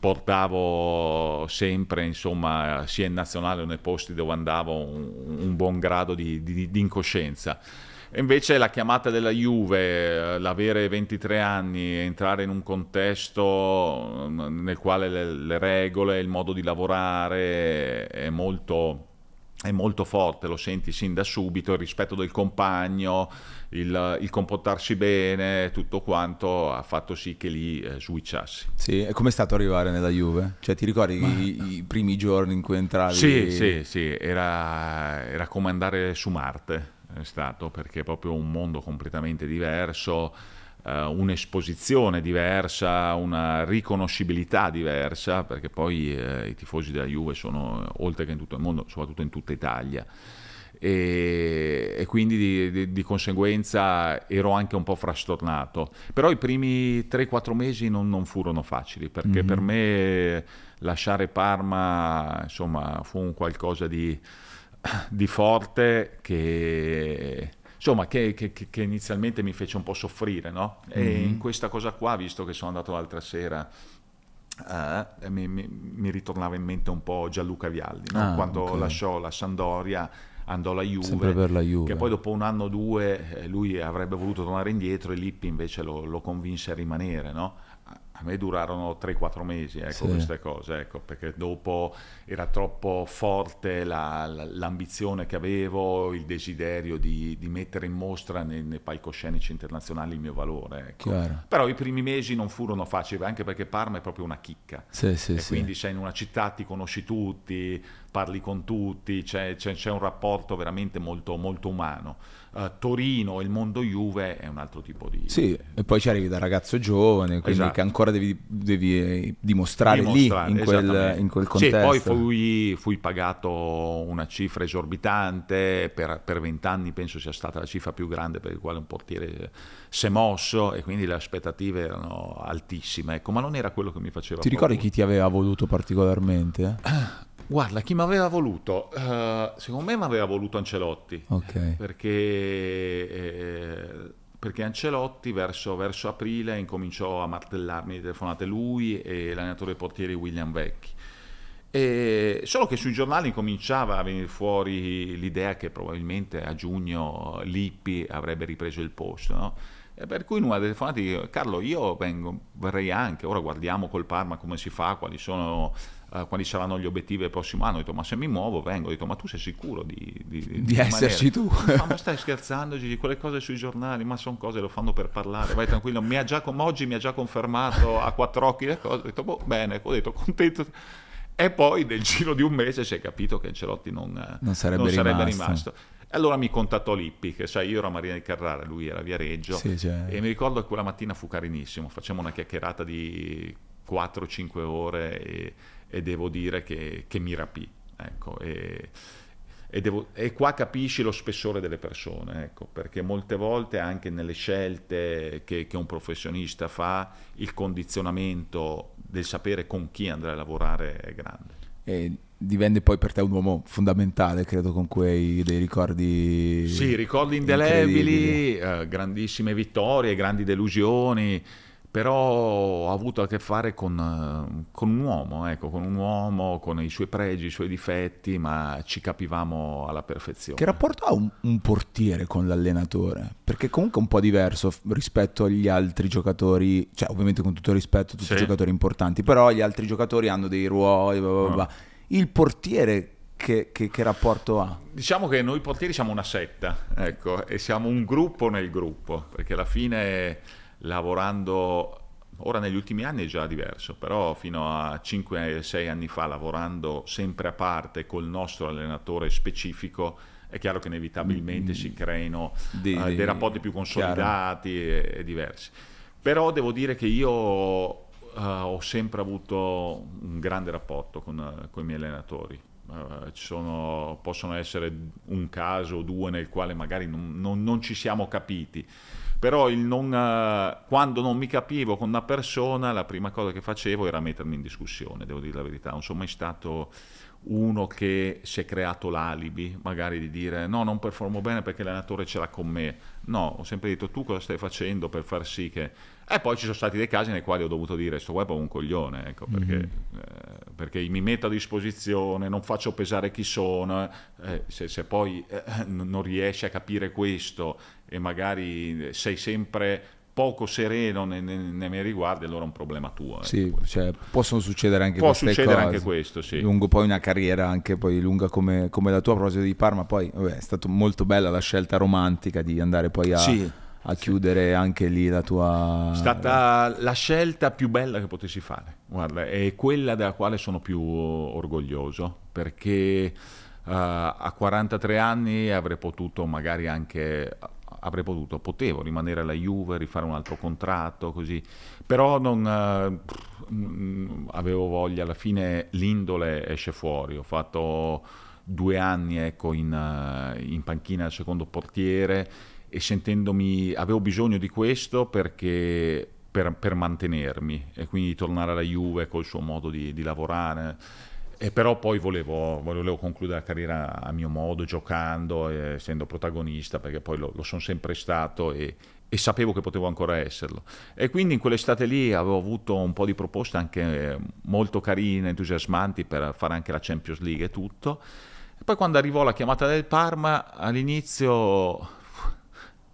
[SPEAKER 1] portavo sempre, insomma, sia in nazionale che nei posti dove andavo, un, un buon grado di, di, di incoscienza. Invece la chiamata della Juve, l'avere 23 anni, entrare in un contesto nel quale le, le regole, il modo di lavorare è molto è molto forte, lo senti sin da subito, il rispetto del compagno, il, il comportarsi bene, tutto quanto ha fatto sì che lì eh, switchassi.
[SPEAKER 2] Sì, e com'è stato arrivare nella Juve? Cioè ti ricordi Ma... i, i, primi giorni in cui entravi?
[SPEAKER 1] Sì, sì, sì, era, era come andare su Marte è stato perché è proprio un mondo completamente diverso, eh, un'esposizione diversa, una riconoscibilità diversa, perché poi eh, i tifosi della Juve sono, oltre che in tutto il mondo, soprattutto in tutta Italia. E, e, quindi di, di, di, conseguenza ero anche un po' frastornato. Però i primi 3-4 mesi non, non, furono facili perché mm-hmm. per me lasciare Parma insomma, fu un qualcosa di, di forte che insomma che, che, che, inizialmente mi fece un po' soffrire no? e mm-hmm. in questa cosa qua visto che sono andato l'altra sera uh, mi, mi, mi, ritornava in mente un po' Gianluca Vialdi no? ah, quando okay. lasciò la Sandoria andò alla Juve,
[SPEAKER 2] la Juve,
[SPEAKER 1] che poi dopo un anno o due eh, lui avrebbe voluto tornare indietro e Lippi invece lo, lo convinse a rimanere no? A me durarono 3-4 mesi ecco, sì. queste cose, ecco, perché dopo era troppo forte la, la, l'ambizione che avevo, il desiderio di, di mettere in mostra nei, nei, palcoscenici internazionali il mio valore. Ecco. Però i primi mesi non furono facili, anche perché Parma è proprio una chicca.
[SPEAKER 2] Sì, sì,
[SPEAKER 1] e quindi sei in una città, ti conosci tutti, parli con tutti, c'è, c'è, c'è un rapporto veramente molto, molto umano uh, Torino, il mondo Juve è un altro tipo di...
[SPEAKER 2] Sì, e poi ci arrivi da ragazzo giovane, quindi esatto. che ancora devi, devi eh, dimostrare, dimostrare, lì, in quel, in quel contesto.
[SPEAKER 1] Sì, poi fui, fui, pagato una cifra esorbitante, per vent'anni penso sia stata la cifra più grande per il quale un portiere si è mosso e quindi le aspettative erano altissime, ecco, ma non era quello che mi faceva...
[SPEAKER 2] Ti ricordi chi ti aveva voluto particolarmente?
[SPEAKER 1] Guarda, chi mi aveva voluto? Uh, secondo me mi aveva voluto Ancelotti.
[SPEAKER 2] Okay.
[SPEAKER 1] Perché, eh, perché, Ancelotti verso, verso, aprile incominciò a martellarmi le telefonate lui e l'allenatore portieri William Vecchi. E solo che sui giornali cominciava a venire fuori l'idea che probabilmente a giugno Lippi avrebbe ripreso il posto. No? Per cui in una delle telefonate Carlo, io vengo, verrei anche, ora guardiamo col Parma come si fa, quali sono uh, quali saranno gli obiettivi del prossimo anno. Ho detto, ma se mi muovo vengo. Ho detto, ma tu sei sicuro di, di,
[SPEAKER 2] di, di esserci tu?
[SPEAKER 1] Ma, ma stai scherzando, Gigi, quelle cose sui giornali, ma sono cose, lo fanno per parlare. Vai tranquillo, mi ha già, oggi mi ha già confermato a quattro occhi le cose. Ho detto, boh, bene, ho detto, contento. E poi nel giro di un mese si è capito che Ancelotti non,
[SPEAKER 2] non sarebbe, non sarebbe rimasto. rimasto.
[SPEAKER 1] Allora mi contattò Lippi, che sai, io ero a Marina di Carrara, lui era a Viareggio, sì, cioè... e mi ricordo che quella mattina fu carinissimo, facciamo una chiacchierata di 4-5 ore e, e devo dire che, che mi rapì. Ecco, e, e, devo, e, qua capisci lo spessore delle persone, ecco, perché molte volte anche nelle scelte che, che, un professionista fa, il condizionamento del sapere con chi andrai a lavorare è grande.
[SPEAKER 2] E divenne poi per te un uomo fondamentale, credo, con quei dei ricordi.
[SPEAKER 1] Sì, ricordi indelebili, eh, grandissime vittorie, grandi delusioni però ho avuto a che fare con, eh, con un uomo, ecco, con un uomo, con i suoi pregi, i suoi difetti, ma ci capivamo alla perfezione.
[SPEAKER 2] Che rapporto ha un, un portiere con l'allenatore? Perché comunque è un po' diverso rispetto agli altri giocatori, cioè ovviamente con tutto il rispetto, tutti sì. giocatori importanti, però gli altri giocatori hanno dei ruoli, blah blah blah. Ah. il portiere che, che, che, rapporto ha?
[SPEAKER 1] Diciamo che noi portieri siamo una setta, ecco, e siamo un gruppo nel gruppo, perché alla fine lavorando, ora negli ultimi anni è già diverso, però fino a 5-6 anni fa lavorando sempre a parte col nostro allenatore specifico, è chiaro che inevitabilmente mm. si creino di, uh, dei rapporti più consolidati e, e, diversi. Però devo dire che io uh, ho sempre avuto un grande rapporto con, con i miei allenatori. Uh, sono, possono essere un caso o due nel quale magari non, non, non ci siamo capiti, però non, uh, quando non mi capivo con una persona la prima cosa che facevo era mettermi in discussione, devo dire la verità, non sono mai stato uno che si è creato l'alibi, magari di dire no, non performo bene perché l'allenatore ce l'ha con me. No, ho sempre detto tu cosa stai facendo per far sì che... E poi ci sono stati dei casi nei quali ho dovuto dire sto web è un coglione, ecco, perché, mm-hmm. eh, perché, mi metto a disposizione, non faccio pesare chi sono, eh, se, se, poi eh, non riesci a capire questo e magari sei sempre poco sereno nei, nei, nei, miei riguardi, allora è un problema tuo.
[SPEAKER 2] Eh. Sì, cioè, possono succedere anche
[SPEAKER 1] Può
[SPEAKER 2] queste
[SPEAKER 1] succedere
[SPEAKER 2] cose.
[SPEAKER 1] anche questo, sì.
[SPEAKER 2] Lungo poi una carriera anche poi lunga come, come la tua, a proposito di Parma, poi vabbè, è stata molto bella la scelta romantica di andare poi a... Sì. A chiudere anche lì la tua...
[SPEAKER 1] È stata la scelta più bella che potessi fare, guarda, è quella della quale sono più orgoglioso, perché uh, a 43 anni avrei potuto magari anche avrei potuto, potevo rimanere alla Juve, rifare un altro contratto, così, però non eh, avevo voglia, alla fine l'indole esce fuori, ho fatto due anni ecco, in, eh, in panchina al secondo portiere e sentendomi, avevo bisogno di questo perché per, per, mantenermi e quindi tornare alla Juve col suo modo di, di lavorare e però poi volevo, volevo, concludere la carriera a mio modo, giocando, essendo protagonista, perché poi lo, lo sono sempre stato e, e, sapevo che potevo ancora esserlo. E quindi in quell'estate lì avevo avuto un po' di proposte anche molto carine, entusiasmanti per fare anche la Champions League e tutto. E poi quando arrivò la chiamata del Parma, all'inizio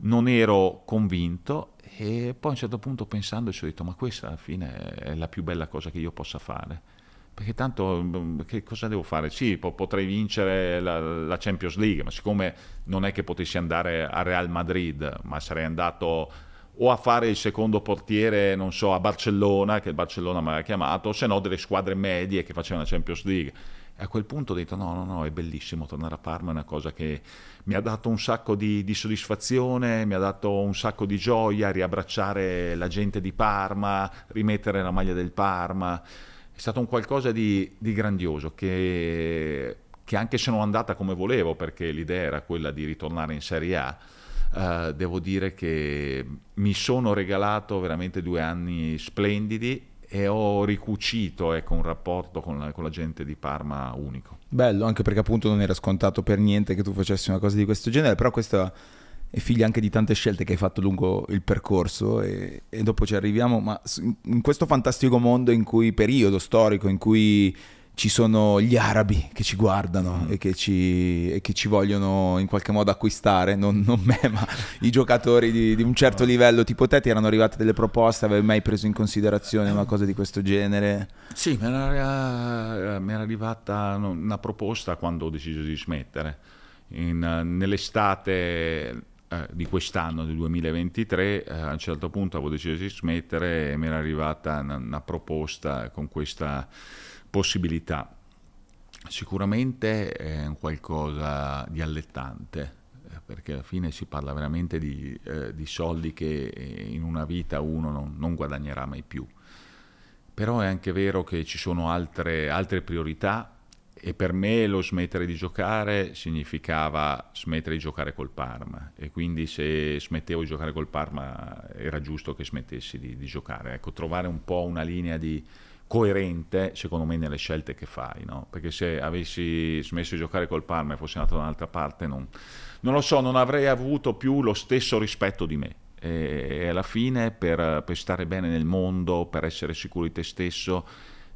[SPEAKER 1] non ero convinto e poi a un certo punto pensando ci ho detto ma questa alla fine è la più bella cosa che io possa fare perché tanto mm, che cosa devo fare? Sì, po- potrei vincere la, la, Champions League, ma siccome non è che potessi andare a Real Madrid, ma sarei andato o a fare il secondo portiere, non so, a Barcellona, che il Barcellona mi aveva chiamato, o se no delle squadre medie che facevano la Champions League. E a quel punto ho detto no, no, no, è bellissimo tornare a Parma, è una cosa che mi ha dato un sacco di, di soddisfazione, mi ha dato un sacco di gioia, riabbracciare la gente di Parma, rimettere la maglia del Parma è stato un qualcosa di, di grandioso che, che, anche se non è andata come volevo, perché l'idea era quella di ritornare in Serie A, Uh, devo dire che mi sono regalato veramente due anni splendidi e ho ricucito ecco, un rapporto con la, con la, gente di Parma unico.
[SPEAKER 2] Bello, anche perché appunto non era scontato per niente che tu facessi una cosa di questo genere, però questa è figlia anche di tante scelte che hai fatto lungo il percorso e, e, dopo ci arriviamo, ma in questo fantastico mondo in cui, periodo storico in cui ci sono gli arabi che ci guardano mm. e, che ci, e, che ci, vogliono in qualche modo acquistare, non, non me, ma i giocatori di, di, un certo livello tipo te ti erano arrivate delle proposte, avevi mai preso in considerazione una cosa di questo genere?
[SPEAKER 1] Sì, mi era, mi era arrivata una proposta quando ho deciso di smettere. In, nell'estate eh, di quest'anno, del 2023, eh, a un certo punto avevo deciso di smettere e mi era arrivata una, una proposta con questa possibilità. Sicuramente è qualcosa di allettante, eh, perché alla fine si parla veramente di, eh, di soldi che in una vita uno non, non, guadagnerà mai più. Però è anche vero che ci sono altre, altre priorità e per me lo smettere di giocare significava smettere di giocare col Parma e quindi se smettevo di giocare col Parma era giusto che smettessi di, di giocare. Ecco, trovare un po' una linea di coerente secondo me nelle scelte che fai, no? perché se avessi smesso di giocare col Parma e fossi andato da un'altra parte non, non lo so, non avrei avuto più lo stesso rispetto di me e alla fine per, per stare bene nel mondo, per essere sicuro di te stesso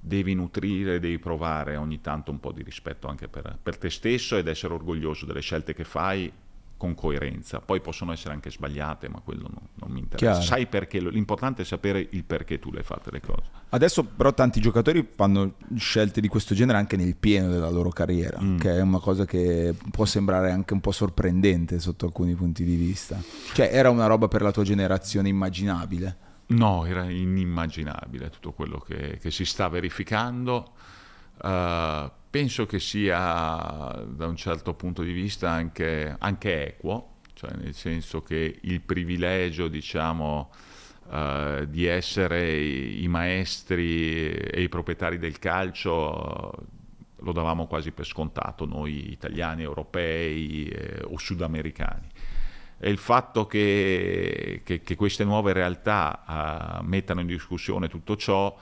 [SPEAKER 1] devi nutrire, devi provare ogni tanto un po' di rispetto anche per, per te stesso ed essere orgoglioso delle scelte che fai con coerenza. Poi possono essere anche sbagliate, ma quello non, non mi interessa. Chiaro. Sai perché, l'importante è sapere il perché tu le hai fatte le cose.
[SPEAKER 2] Adesso però tanti giocatori fanno scelte di questo genere anche nel pieno della loro carriera, mm. che è una cosa che può sembrare anche un po' sorprendente sotto alcuni punti di vista. Cioè era una roba per la tua generazione immaginabile.
[SPEAKER 1] No, era inimmaginabile tutto quello che, che si sta verificando. Uh, penso che sia da un certo punto di vista anche, anche equo, cioè nel senso che il privilegio, diciamo, uh, di essere i, i, maestri e i proprietari del calcio lo davamo quasi per scontato noi italiani, europei eh, o sudamericani. E il fatto che, che, che queste nuove realtà uh, mettano in discussione tutto ciò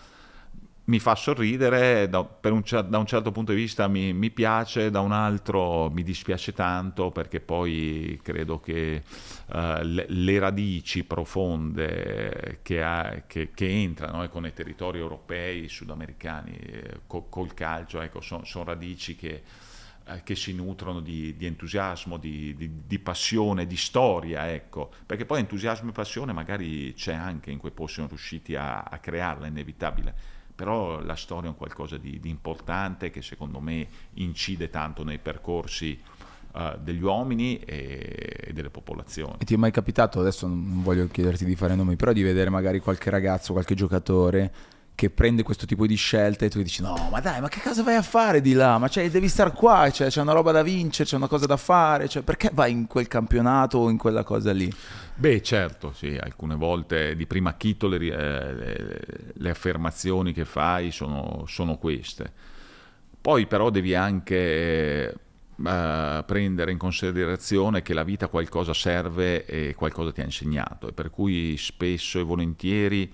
[SPEAKER 1] mi fa sorridere, da un, da un, certo punto di vista mi, mi, piace, da un altro mi dispiace tanto perché poi credo che uh, le, le, radici profonde che, ha, che, che entrano ecco, nei territori europei, sudamericani, eh, col, col calcio, ecco, sono son radici che, eh, che si nutrono di, di entusiasmo, di, di, di, passione, di storia, ecco. perché poi entusiasmo e passione magari c'è anche in quei posti, sono riusciti a, a crearla, è inevitabile però la storia è un qualcosa di, di importante che secondo me incide tanto nei percorsi uh, degli uomini e, e, delle popolazioni.
[SPEAKER 2] E ti è mai capitato, adesso non voglio chiederti di fare nomi, però di vedere magari qualche ragazzo, qualche giocatore che prende questo tipo di scelte e tu dici no ma dai ma che cosa vai a fare di là? Ma cioè, devi stare qua cioè, c'è una roba da vincere c'è una cosa da fare cioè, perché vai in quel campionato o in quella cosa lì?
[SPEAKER 1] Beh certo sì alcune volte di prima acchito le, le, le affermazioni che fai sono, sono, queste. Poi però devi anche uh, prendere in considerazione che la vita qualcosa serve e qualcosa ti ha insegnato e per cui spesso e volentieri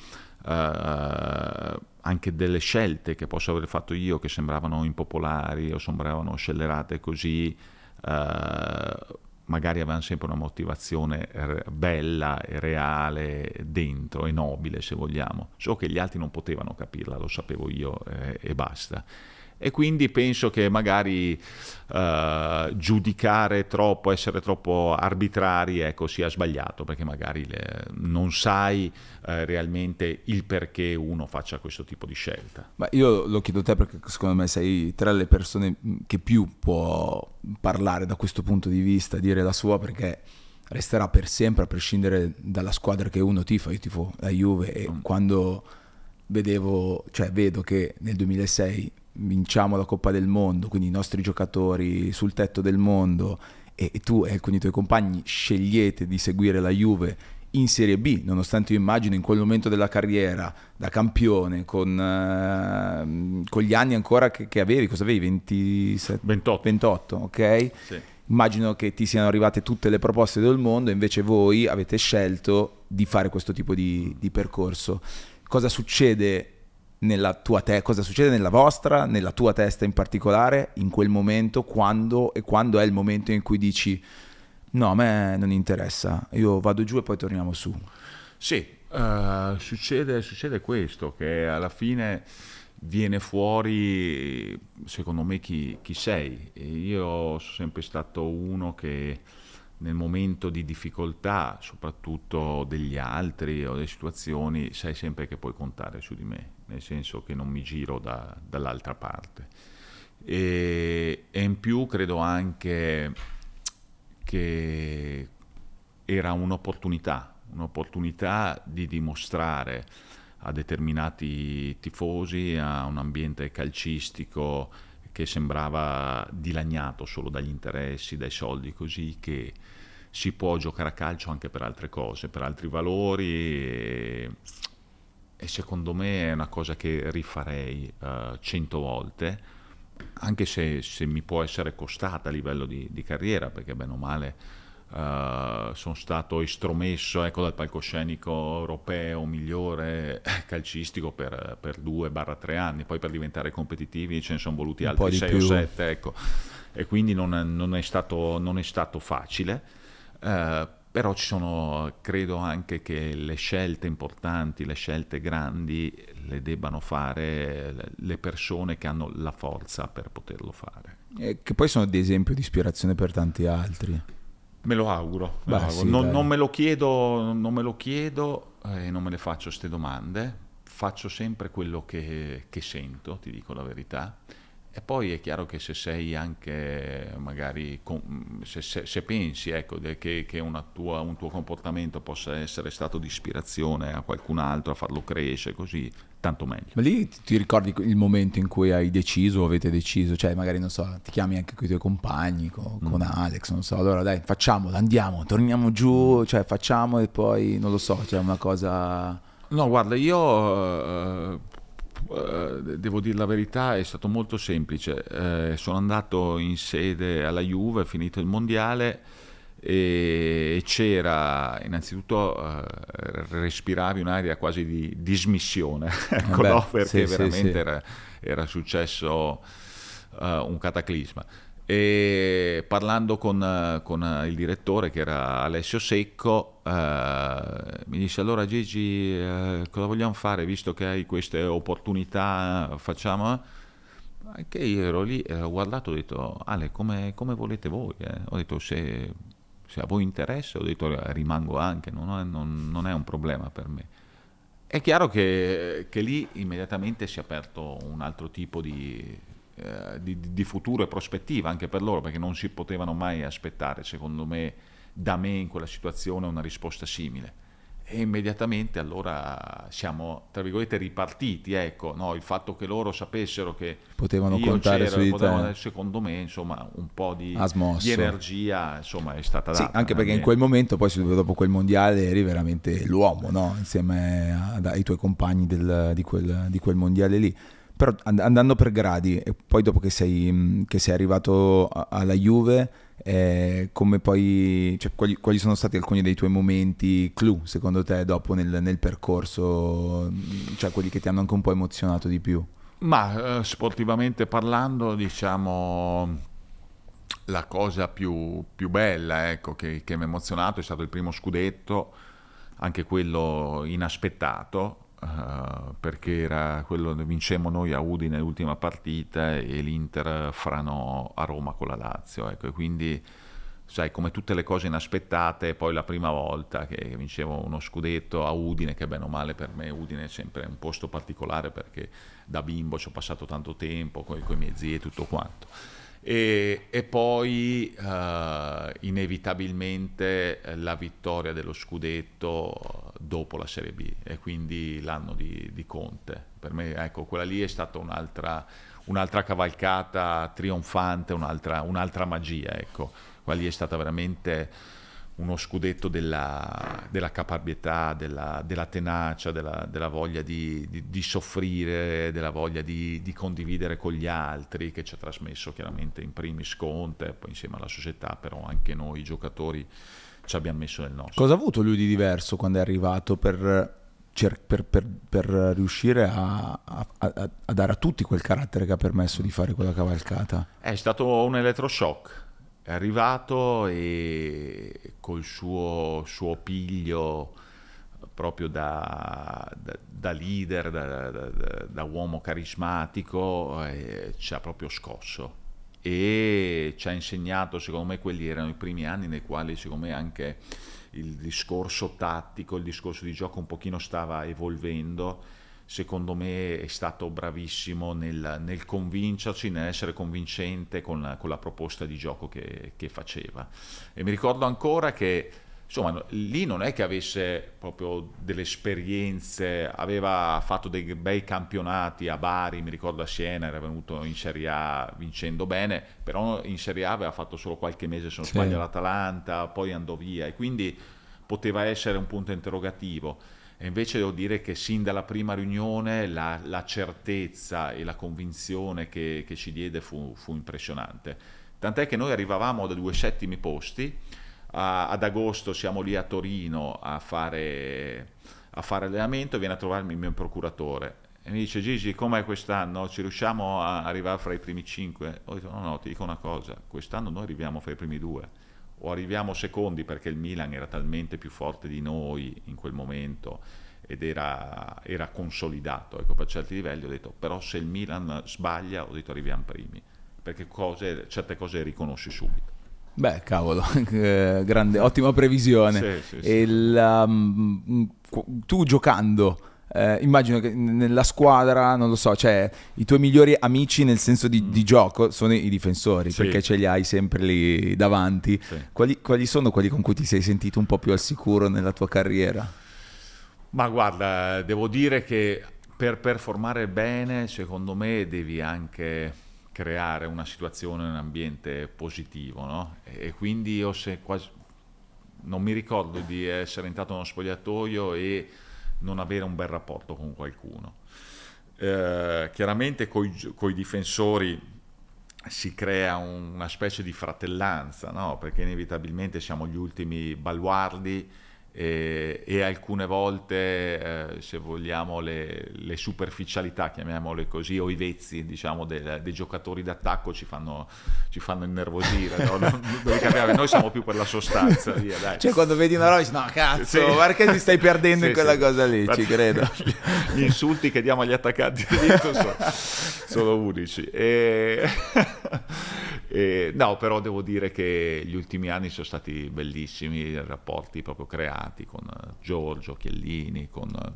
[SPEAKER 1] uh, anche delle scelte che posso aver fatto io che sembravano impopolari o sembravano scellerate così, uh, magari avevano sempre una motivazione bella e reale dentro e nobile se vogliamo, solo che gli altri non potevano capirla, lo sapevo io eh, e basta e quindi penso che magari uh, giudicare troppo, essere troppo arbitrari, ecco, sia sbagliato, perché magari le, non sai uh, realmente il perché uno faccia questo tipo di scelta.
[SPEAKER 2] Ma io lo chiedo a te perché secondo me sei tra le persone che più può parlare da questo punto di vista, dire la sua, perché resterà per sempre a prescindere dalla squadra che uno tifa, io tifo la Juve e mm. quando vedevo, cioè vedo che nel 2006 vinciamo la Coppa del Mondo, quindi i nostri giocatori sul tetto del mondo e, e tu e alcuni tuoi compagni scegliete di seguire la Juve in Serie B, nonostante io immagino in quel momento della carriera da campione, con, uh, con gli anni ancora che, che, avevi, cosa avevi? 27,
[SPEAKER 1] 28.
[SPEAKER 2] 28, ok? Sì. Immagino che ti siano arrivate tutte le proposte del mondo, invece voi avete scelto di fare questo tipo di, di percorso. Cosa succede nella tua te- cosa succede nella vostra, nella tua testa in particolare, in quel momento, quando e quando è il momento in cui dici no, a me non interessa, io vado giù e poi torniamo su.
[SPEAKER 1] Sì, uh, succede, succede questo, che alla fine viene fuori, secondo me, chi, chi sei. E io sono sempre stato uno che nel momento di difficoltà, soprattutto degli altri o delle situazioni, sai sempre che puoi contare su di me, nel senso che non mi giro da, dall'altra parte. E, e, in più credo anche che era un'opportunità, un'opportunità di dimostrare a determinati tifosi, a un ambiente calcistico che sembrava dilaniato solo dagli interessi, dai soldi, così che si può giocare a calcio anche per altre cose, per altri valori e, e secondo me è una cosa che rifarei uh, cento volte, anche se, se, mi può essere costata a livello di, di carriera, perché bene o male Uh, sono stato estromesso ecco, dal palcoscenico europeo migliore calcistico per, per 2-3 anni, poi per diventare competitivi ce ne sono voluti altri 6 o 7, ecco. e quindi non, non, è stato, non, è stato, facile. Uh, però ci sono, credo anche che le scelte importanti, le scelte grandi le debbano fare le persone che hanno la forza per poterlo fare.
[SPEAKER 2] E che poi sono di esempio di ispirazione per tanti altri.
[SPEAKER 1] Me lo auguro, me Beh, lo auguro. Sì, non, non, me lo chiedo, non me lo chiedo e eh, non me le faccio queste domande, faccio sempre quello che, che, sento, ti dico la verità, e poi è chiaro che se sei anche magari, se, se, se pensi ecco, che, che tua, un tuo comportamento possa essere stato di ispirazione a qualcun altro, a farlo crescere, così, tanto meglio.
[SPEAKER 2] Ma lì ti ricordi il momento in cui hai deciso o avete deciso, cioè magari non so, ti chiami anche con i tuoi compagni, con, mm. con Alex, non so, allora dai, facciamolo, andiamo, torniamo giù, cioè facciamo e poi, non lo so, c'è una cosa...
[SPEAKER 1] No, guarda, io... Uh, devo dire la verità, è stato molto semplice. Eh, sono andato in sede alla Juve, finito il mondiale e c'era innanzitutto uh, respiravi un'aria quasi di dismissione, ecco, Beh, no? perché sì, veramente sì, sì. Era, era, successo uh, un cataclisma e parlando con, con, il direttore che era Alessio Secco eh, mi disse allora Gigi eh, cosa vogliamo fare? Visto che hai queste opportunità facciamo anche io ero lì e ho guardato ho detto Ale come, come volete voi eh? ho detto se, se, a voi interessa ho detto rimango anche non è, non, non è un problema per me. È chiaro che, che lì immediatamente si è aperto un altro tipo di eh, di, di, futuro e prospettiva anche per loro, perché non si potevano mai aspettare, secondo me, da me in quella situazione una risposta simile. E immediatamente allora siamo, tra virgolette, ripartiti, ecco, no? il fatto che loro sapessero che
[SPEAKER 2] potevano contare su di potevano,
[SPEAKER 1] te. Secondo me, insomma, un po' di, di energia insomma, è stata data.
[SPEAKER 2] Sì, anche perché in quel momento, poi dopo quel mondiale, eri veramente l'uomo, no? insieme ai tuoi compagni del, di, quel, di quel mondiale lì. Però andando per gradi, e poi dopo che sei, che sei arrivato alla Juve, eh, come poi, cioè, quali, quali, sono stati alcuni dei tuoi momenti clou secondo te dopo nel, nel, percorso, cioè quelli che ti hanno anche un po' emozionato di più?
[SPEAKER 1] Ma eh, sportivamente parlando, diciamo, la cosa più, più bella ecco, che, che mi ha emozionato è stato il primo scudetto, anche quello inaspettato, Uh, perché era quello vincemmo noi a Udine l'ultima partita e l'Inter franò a Roma con la Lazio. Ecco, e quindi, sai, come tutte le cose inaspettate, poi la prima volta che vincevo uno scudetto a Udine, che bene o male per me Udine è sempre un posto particolare perché da bimbo ci ho passato tanto tempo con i miei zii e tutto quanto. E, e poi uh, inevitabilmente la vittoria dello scudetto dopo la Serie B e quindi l'anno di, di Conte. Per me ecco, quella lì è stata un'altra, un'altra cavalcata trionfante, un'altra, un'altra magia. Ecco. Quella lì è stata veramente uno scudetto della, della caparbietà, della, della tenacia, della, della voglia di, di, di, soffrire, della voglia di, di, condividere con gli altri, che ci ha trasmesso chiaramente in primis Conte, poi insieme alla società, però anche noi giocatori ci abbiamo messo nel nostro.
[SPEAKER 2] Cosa ha avuto lui di diverso quando è arrivato per, per, per, per riuscire a, a, a, a dare a tutti quel carattere che ha permesso di fare quella cavalcata?
[SPEAKER 1] È stato un elettroshock è arrivato e col suo, suo piglio proprio da, da, da leader, da, da, uomo carismatico, eh, ci ha proprio scosso. E ci ha insegnato, secondo me quelli erano i primi anni nei quali secondo me anche il discorso tattico, il discorso di gioco un pochino stava evolvendo secondo me è stato bravissimo nel, nel convincerci, nell'essere convincente con la, con la proposta di gioco che, che, faceva. E mi ricordo ancora che insomma, lì non è che avesse proprio delle esperienze, aveva fatto dei bei campionati a Bari, mi ricordo a Siena, era venuto in Serie A vincendo bene, però in Serie A aveva fatto solo qualche mese, se non sì. sbaglio, l'Atalanta, poi andò via e quindi poteva essere un punto interrogativo e invece devo dire che sin dalla prima riunione la, la certezza e la convinzione che, che ci diede fu, fu, impressionante. Tant'è che noi arrivavamo da due settimi posti, a, ad agosto siamo lì a Torino a fare, a fare allenamento viene a trovarmi il mio procuratore e mi dice Gigi com'è quest'anno? Ci riusciamo a arrivare fra i primi cinque? Ho detto no no ti dico una cosa, quest'anno noi arriviamo fra i primi due o arriviamo secondi perché il Milan era talmente più forte di noi in quel momento ed era, era consolidato ecco, per certi livelli, ho detto però se il Milan sbaglia ho detto arriviamo primi, perché cose, certe cose le riconosci subito.
[SPEAKER 2] Beh, cavolo, grande, ottima previsione. Sì, sì, sì. Il, um, tu giocando eh, immagino che nella squadra, non lo so, cioè i tuoi migliori amici nel senso di, mm. di gioco sono i difensori, sì. perché ce li hai sempre lì davanti. Sì. Quali, quali sono quelli con cui ti sei sentito un po' più al sicuro nella tua carriera?
[SPEAKER 1] Ma guarda, devo dire che per performare bene, secondo me, devi anche creare una situazione, un ambiente positivo, no? E quindi io se quasi... non mi ricordo di essere entrato in uno spogliatoio e non avere un bel rapporto con qualcuno. Eh, chiaramente con i difensori si crea una specie di fratellanza, no? perché inevitabilmente siamo gli ultimi baluardi e, e alcune volte, eh, se vogliamo, le, le, superficialità, chiamiamole così, o i vezzi diciamo, del, dei giocatori d'attacco ci fanno, ci fanno innervosire. no? non, non Noi siamo più per la sostanza. Via.
[SPEAKER 2] Cioè, quando vedi una roba, dici, no, cazzo, sì. perché ti stai perdendo sì, in quella sì. cosa lì? Ci credo.
[SPEAKER 1] Gli insulti che diamo agli attaccanti sono, sono unici. E... e, no, però devo dire che gli ultimi anni sono stati bellissimi, rapporti proprio creati impegnati con eh, Giorgio Chiellini, con, eh,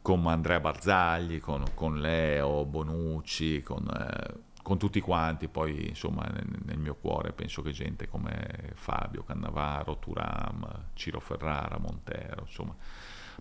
[SPEAKER 1] con Andrea Barzagli, con, con Leo Bonucci, con, eh, con, tutti quanti, poi insomma nel, nel, mio cuore penso che gente come Fabio Cannavaro, Turam, Ciro Ferrara, Montero, insomma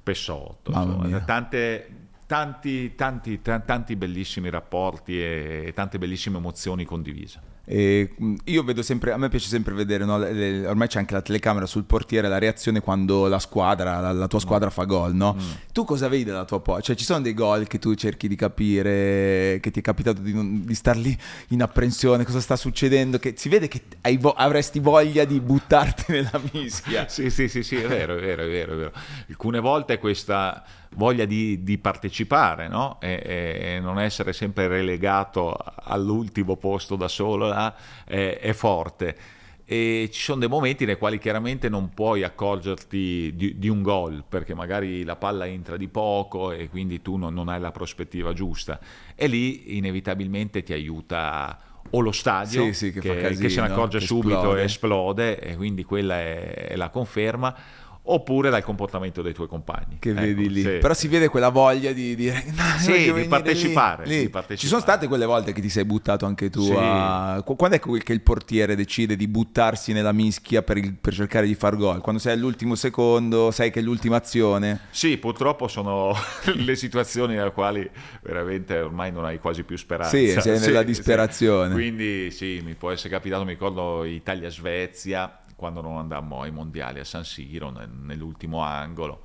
[SPEAKER 1] Pessotto, insomma, tante, tanti, tanti, tanti, bellissimi rapporti e tante bellissime emozioni condivise.
[SPEAKER 2] E io vedo sempre, a me piace sempre vedere, no, le, ormai c'è anche la telecamera sul portiere, la reazione quando la squadra, la, la tua squadra fa gol, no? Mm. Tu cosa vedi dalla tua porta? Cioè ci sono dei gol che tu cerchi di capire, che ti è capitato di, di star lì in apprensione, cosa sta succedendo, che si vede che vo- avresti voglia di buttarti nella mischia.
[SPEAKER 1] sì, sì, sì, sì, è vero, è vero, è vero, è vero. Alcune volte questa voglia di, di partecipare no? e, e, non essere sempre relegato all'ultimo posto da solo eh, è, è, forte. E ci sono dei momenti nei quali chiaramente non puoi accorgerti di, di un gol perché magari la palla entra di poco e quindi tu non, non hai la prospettiva giusta e lì inevitabilmente ti aiuta o lo stadio sì, sì, che, che, casino, che, se ne accorge subito esplode. e esplode e quindi quella è, è la conferma oppure dal comportamento dei tuoi compagni.
[SPEAKER 2] Che ecco, vedi lì. Sì. Però si vede quella voglia di dire
[SPEAKER 1] sì, di, partecipare, lì, lì. di, partecipare,
[SPEAKER 2] Ci sono state quelle volte che ti sei buttato anche tu sì. a... Quando è che il portiere decide di buttarsi nella mischia per, il, per, cercare di far gol? Quando sei all'ultimo secondo, sai che è l'ultima azione?
[SPEAKER 1] Sì, purtroppo sono le situazioni nelle quali veramente ormai non hai quasi più speranza.
[SPEAKER 2] Sì, sei nella disperazione.
[SPEAKER 1] Quindi sì, mi può essere capitato, mi ricordo Italia-Svezia quando non andammo ai mondiali a San Siro nel, nell'ultimo angolo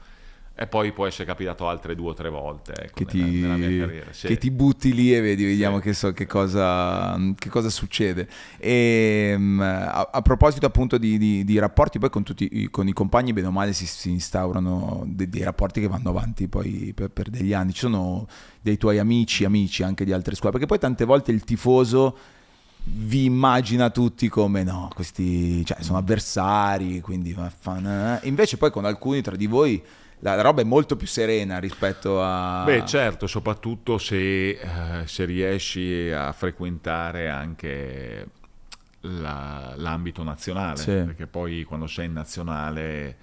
[SPEAKER 1] e poi può essere capitato altre due o tre volte ecco,
[SPEAKER 2] che, ti, nella, nella carriera, sì. che, ti, butti lì e vedi, vediamo sì. che, so, che, cosa, che, cosa, succede. E, ehm, a, a, proposito appunto di, di, di rapporti, poi con, tutti, con, i compagni, bene o male, si, si instaurano dei, dei, rapporti che vanno avanti poi per, per, degli anni. Ci sono dei tuoi amici, amici anche di altre squadre, perché poi tante volte il tifoso vi immagina tutti come no, questi cioè, sono avversari, quindi fan, eh. invece poi con alcuni tra di voi la, roba è molto più serena rispetto a...
[SPEAKER 1] Beh certo, soprattutto se, eh, se riesci a frequentare anche la, l'ambito nazionale, sì. perché poi quando sei in nazionale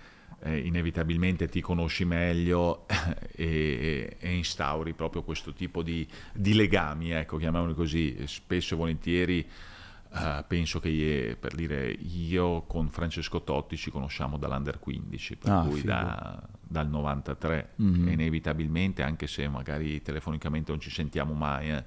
[SPEAKER 1] eh, inevitabilmente ti conosci meglio e, e, instauri proprio questo tipo di, di legami, ecco, chiamiamoli così, spesso e volentieri. Uh, penso che per dire io con Francesco Totti ci conosciamo dall'Under 15, per ah, cui da, dal 93, mm-hmm. inevitabilmente, anche se magari telefonicamente non ci sentiamo mai, eh,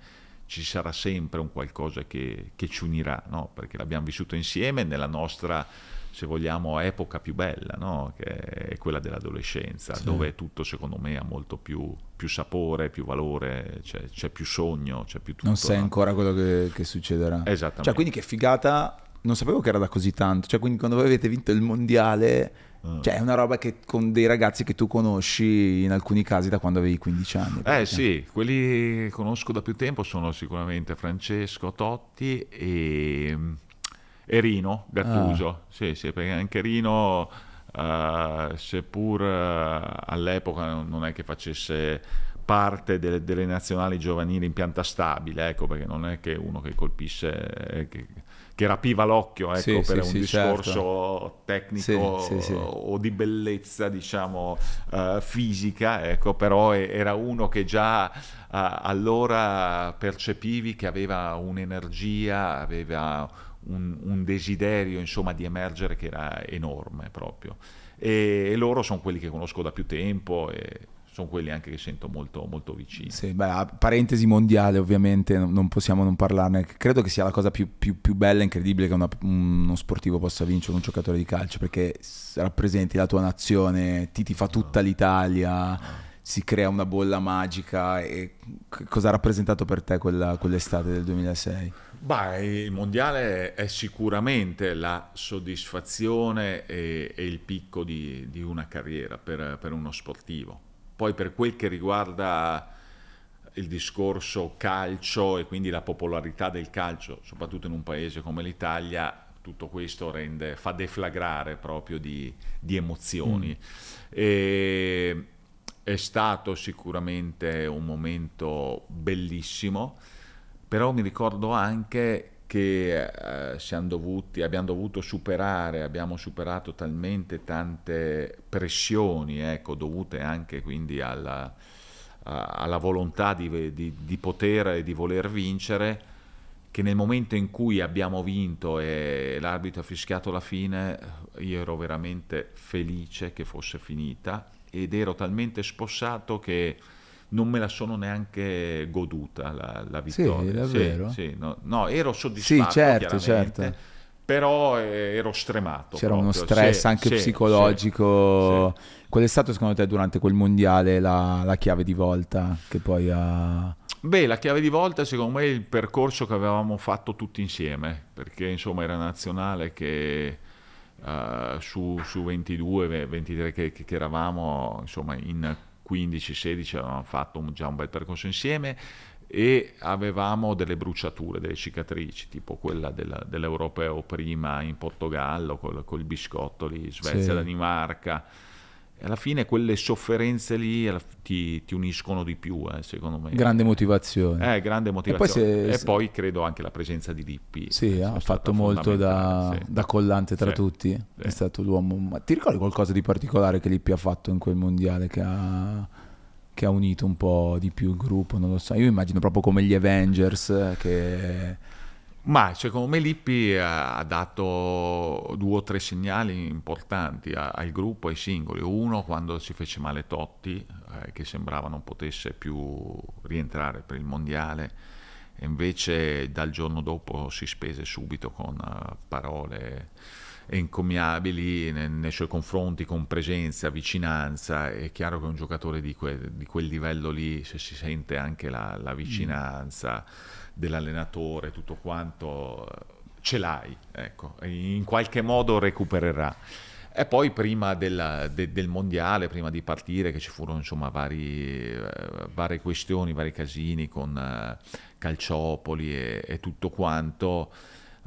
[SPEAKER 1] ci sarà sempre un qualcosa che, che ci unirà, no? perché l'abbiamo vissuto insieme nella nostra se vogliamo, epoca più bella, no? che è quella dell'adolescenza, sì. dove tutto secondo me ha molto più, più sapore, più valore, c'è, c'è, più sogno, c'è più tutto.
[SPEAKER 2] Non sai no? ancora quello che, che, succederà.
[SPEAKER 1] Esattamente.
[SPEAKER 2] Cioè, quindi che figata, non sapevo che era da così tanto, cioè quindi quando voi avete vinto il mondiale... Uh. Cioè, è una roba che con dei ragazzi che tu conosci in alcuni casi da quando avevi 15 anni.
[SPEAKER 1] Perché... Eh sì, quelli che conosco da più tempo sono sicuramente Francesco Totti e e Rino Gattuso, ah. sì, sì, perché anche Rino, uh, seppur uh, all'epoca non è che facesse parte delle, delle, nazionali giovanili in pianta stabile, ecco, perché non è che uno che colpisce, eh, che, che, rapiva l'occhio ecco, sì, per sì, un sì, discorso certo. tecnico o di bellezza, diciamo, uh, fisica, ecco, però era uno che già uh, allora percepivi che aveva un'energia, aveva un, un desiderio, insomma, di emergere che era enorme proprio. E, e loro sono quelli che conosco da più tempo e sono quelli anche che sento molto, molto vicini.
[SPEAKER 2] Sì, beh, parentesi mondiale ovviamente, non possiamo non parlarne, credo che sia la cosa più, più, più bella e incredibile che una, uno sportivo possa vincere un giocatore di calcio, perché rappresenti la tua nazione, ti, ti fa tutta l'Italia, si crea una bolla magica e cosa ha rappresentato per te quella, quell'estate del 2006?
[SPEAKER 1] Beh, il mondiale è sicuramente la soddisfazione e, e il picco di, di una carriera per, per uno sportivo poi per quel che riguarda il discorso calcio e quindi la popolarità del calcio, soprattutto in un paese come l'Italia, tutto questo rende, fa deflagrare proprio di, di emozioni. Mm. E, è stato sicuramente un momento bellissimo, però mi ricordo anche che eh, dovuti, abbiamo dovuto superare, abbiamo superato talmente tante pressioni, ecco, dovute anche quindi alla, alla volontà di, di, di poter e di voler vincere, che nel momento in cui abbiamo vinto e l'arbitro ha fischiato la fine, io ero veramente felice che fosse finita ed ero talmente spossato che non me la sono neanche goduta la, la vittoria.
[SPEAKER 2] Sì, davvero?
[SPEAKER 1] Sì, sì, no, no, ero soddisfatto,
[SPEAKER 2] sì, certo, certo.
[SPEAKER 1] però eh, ero stremato.
[SPEAKER 2] C'era
[SPEAKER 1] proprio.
[SPEAKER 2] uno stress sì, anche psicologico. Qual è stato secondo te durante quel mondiale la, la, chiave di volta che poi ha...
[SPEAKER 1] Beh, la chiave di volta secondo me è il percorso che avevamo fatto tutti insieme, perché insomma era nazionale che... Uh, su, su, 22, 23 che, che, eravamo insomma in 15-16 avevamo fatto già un bel percorso insieme e avevamo delle bruciature, delle cicatrici, tipo quella della, dell'europeo prima in Portogallo, col, col biscotto lì, Svezia-Danimarca. Sì alla fine quelle sofferenze lì ti, ti uniscono di più, eh, secondo me.
[SPEAKER 2] Grande motivazione.
[SPEAKER 1] Eh, grande motivazione. E poi, se, e poi, credo anche la presenza di Lippi.
[SPEAKER 2] Sì, ha fatto molto da, sì. da, collante tra sì. tutti. Sì. È stato l'uomo. Ma ti ricordi qualcosa di particolare che Lippi ha fatto in quel mondiale che ha, che ha unito un po' di più il gruppo? Non lo so. Io immagino proprio come gli Avengers che
[SPEAKER 1] ma secondo me Lippi ha dato due o tre segnali importanti al gruppo, ai singoli. Uno quando si fece male Totti, eh, che sembrava non potesse più rientrare per il mondiale, e invece dal giorno dopo si spese subito con uh, parole encomiabili nei, nei, suoi confronti, con presenza, vicinanza. È chiaro che un giocatore di, que, di quel livello lì, se si sente anche la, la vicinanza. Mm dell'allenatore, tutto quanto, ce l'hai, ecco, in qualche modo recupererà. E poi prima della, de, del mondiale, prima di partire, che ci furono insomma vari, eh, varie questioni, vari casini con eh, Calciopoli e, e, tutto quanto,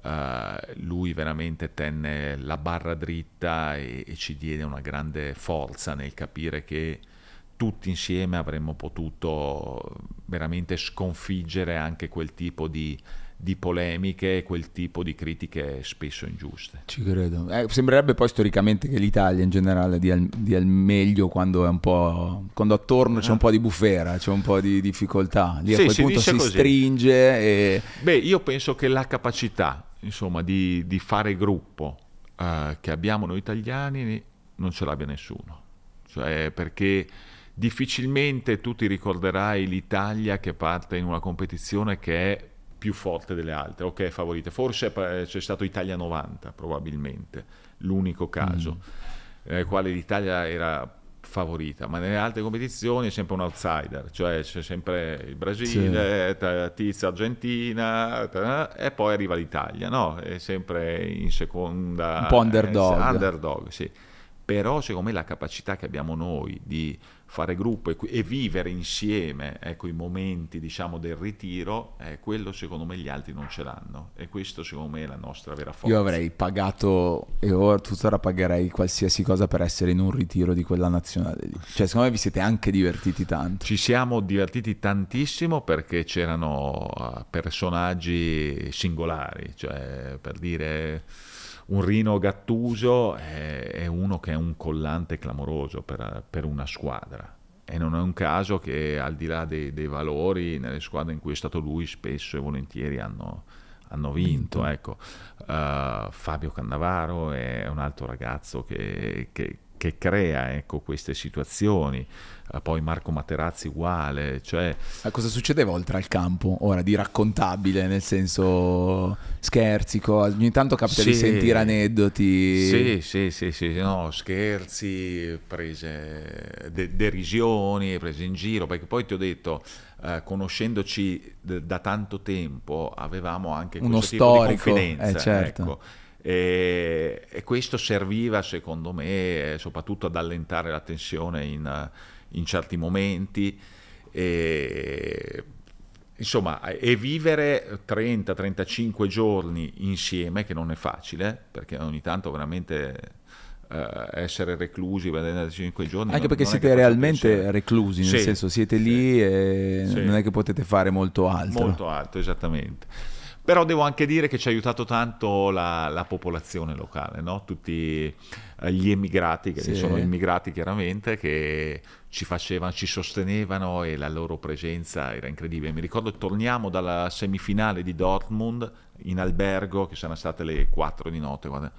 [SPEAKER 1] eh, lui veramente tenne la barra dritta e, e ci diede una grande forza nel capire che tutti insieme avremmo potuto veramente sconfiggere anche quel tipo di, di polemiche e quel tipo di critiche spesso ingiuste.
[SPEAKER 2] Ci credo. Eh, sembrerebbe poi storicamente che l'Italia in generale dia, dia il meglio quando è un po'. quando attorno c'è un po' di bufera, c'è un po' di difficoltà. Lì sì, a quel si punto si così. stringe. E...
[SPEAKER 1] Beh, io penso che la capacità insomma, di, di fare gruppo uh, che abbiamo noi italiani non ce l'abbia nessuno. Cioè, perché difficilmente tu ti ricorderai l'Italia che parte in una competizione che è più forte delle altre, ok, favorite. Forse c'è stato Italia 90, probabilmente, l'unico caso, mm. nel quale l'Italia era favorita, ma nelle altre competizioni è sempre un outsider, cioè c'è sempre il Brasile, sì. Tizia Argentina e poi arriva l'Italia, no? È sempre in seconda...
[SPEAKER 2] Un po' underdog.
[SPEAKER 1] Eh, underdog, sì però secondo me la capacità che abbiamo noi di fare gruppo e, e vivere insieme ecco, i momenti diciamo, del ritiro, eh, quello secondo me gli altri non ce l'hanno e questo secondo me è la nostra vera forza.
[SPEAKER 2] Io avrei pagato e ora tuttora pagherei qualsiasi cosa per essere in un ritiro di quella nazionale lì. Cioè secondo me vi siete anche divertiti tanto.
[SPEAKER 1] Ci siamo divertiti tantissimo perché c'erano uh, personaggi singolari, cioè per dire un Rino Gattuso è, è, uno che è un collante clamoroso per, per, una squadra e non è un caso che al di là dei, dei, valori nelle squadre in cui è stato lui spesso e volentieri hanno, hanno vinto. Ecco. Uh, Fabio Cannavaro è un altro ragazzo che, che, che crea ecco, queste situazioni. Uh, poi Marco Materazzi uguale. Cioè...
[SPEAKER 2] Ma cosa succedeva oltre al campo? Ora di raccontabile, nel senso scherzi, cose. ogni tanto capita sì, di sentire aneddoti.
[SPEAKER 1] Sì, sì, sì, sì, no, scherzi, prese de- derisioni, prese in giro, perché poi ti ho detto, uh, conoscendoci d- da tanto tempo, avevamo anche
[SPEAKER 2] uno
[SPEAKER 1] storico,
[SPEAKER 2] di confidenza. Eh, certo.
[SPEAKER 1] ecco e, e, questo serviva secondo me soprattutto ad allentare la tensione in, in certi momenti e, insomma e vivere 30-35 giorni insieme che non è facile perché ogni tanto veramente Uh, essere reclusi per 35 giorni.
[SPEAKER 2] Anche perché siete realmente piacere. reclusi, nel sì, senso siete sì, lì e sì. non è che potete fare molto altro.
[SPEAKER 1] Molto altro, esattamente. Però devo anche dire che ci ha aiutato tanto la, la popolazione locale, no? tutti eh, gli emigrati, che sì. sono immigrati chiaramente, che ci facevano, ci sostenevano e la loro presenza era incredibile. Mi ricordo torniamo dalla semifinale di Dortmund in albergo, che sono state le 4 di notte. Guarda.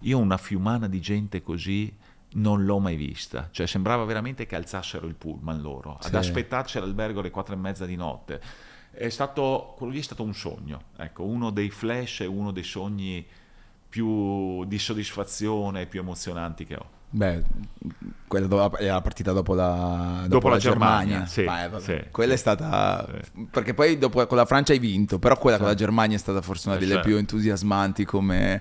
[SPEAKER 1] Io una fiumana di gente così non l'ho mai vista, cioè sembrava veramente che alzassero il pullman loro, sì. ad aspettarci all'albergo alle 4 e mezza di notte stato, quello lì è stato un sogno, ecco, uno dei flash e uno dei sogni più di soddisfazione, più emozionanti che ho.
[SPEAKER 2] Beh, quella è la partita dopo la, dopo dopo la, la Germania. Germania.
[SPEAKER 1] Sì,
[SPEAKER 2] Vai,
[SPEAKER 1] sì,
[SPEAKER 2] quella
[SPEAKER 1] sì,
[SPEAKER 2] è stata. Perché poi dopo con la Francia hai vinto, però quella con la Germania è stata forse una eh, delle certo. più entusiasmanti come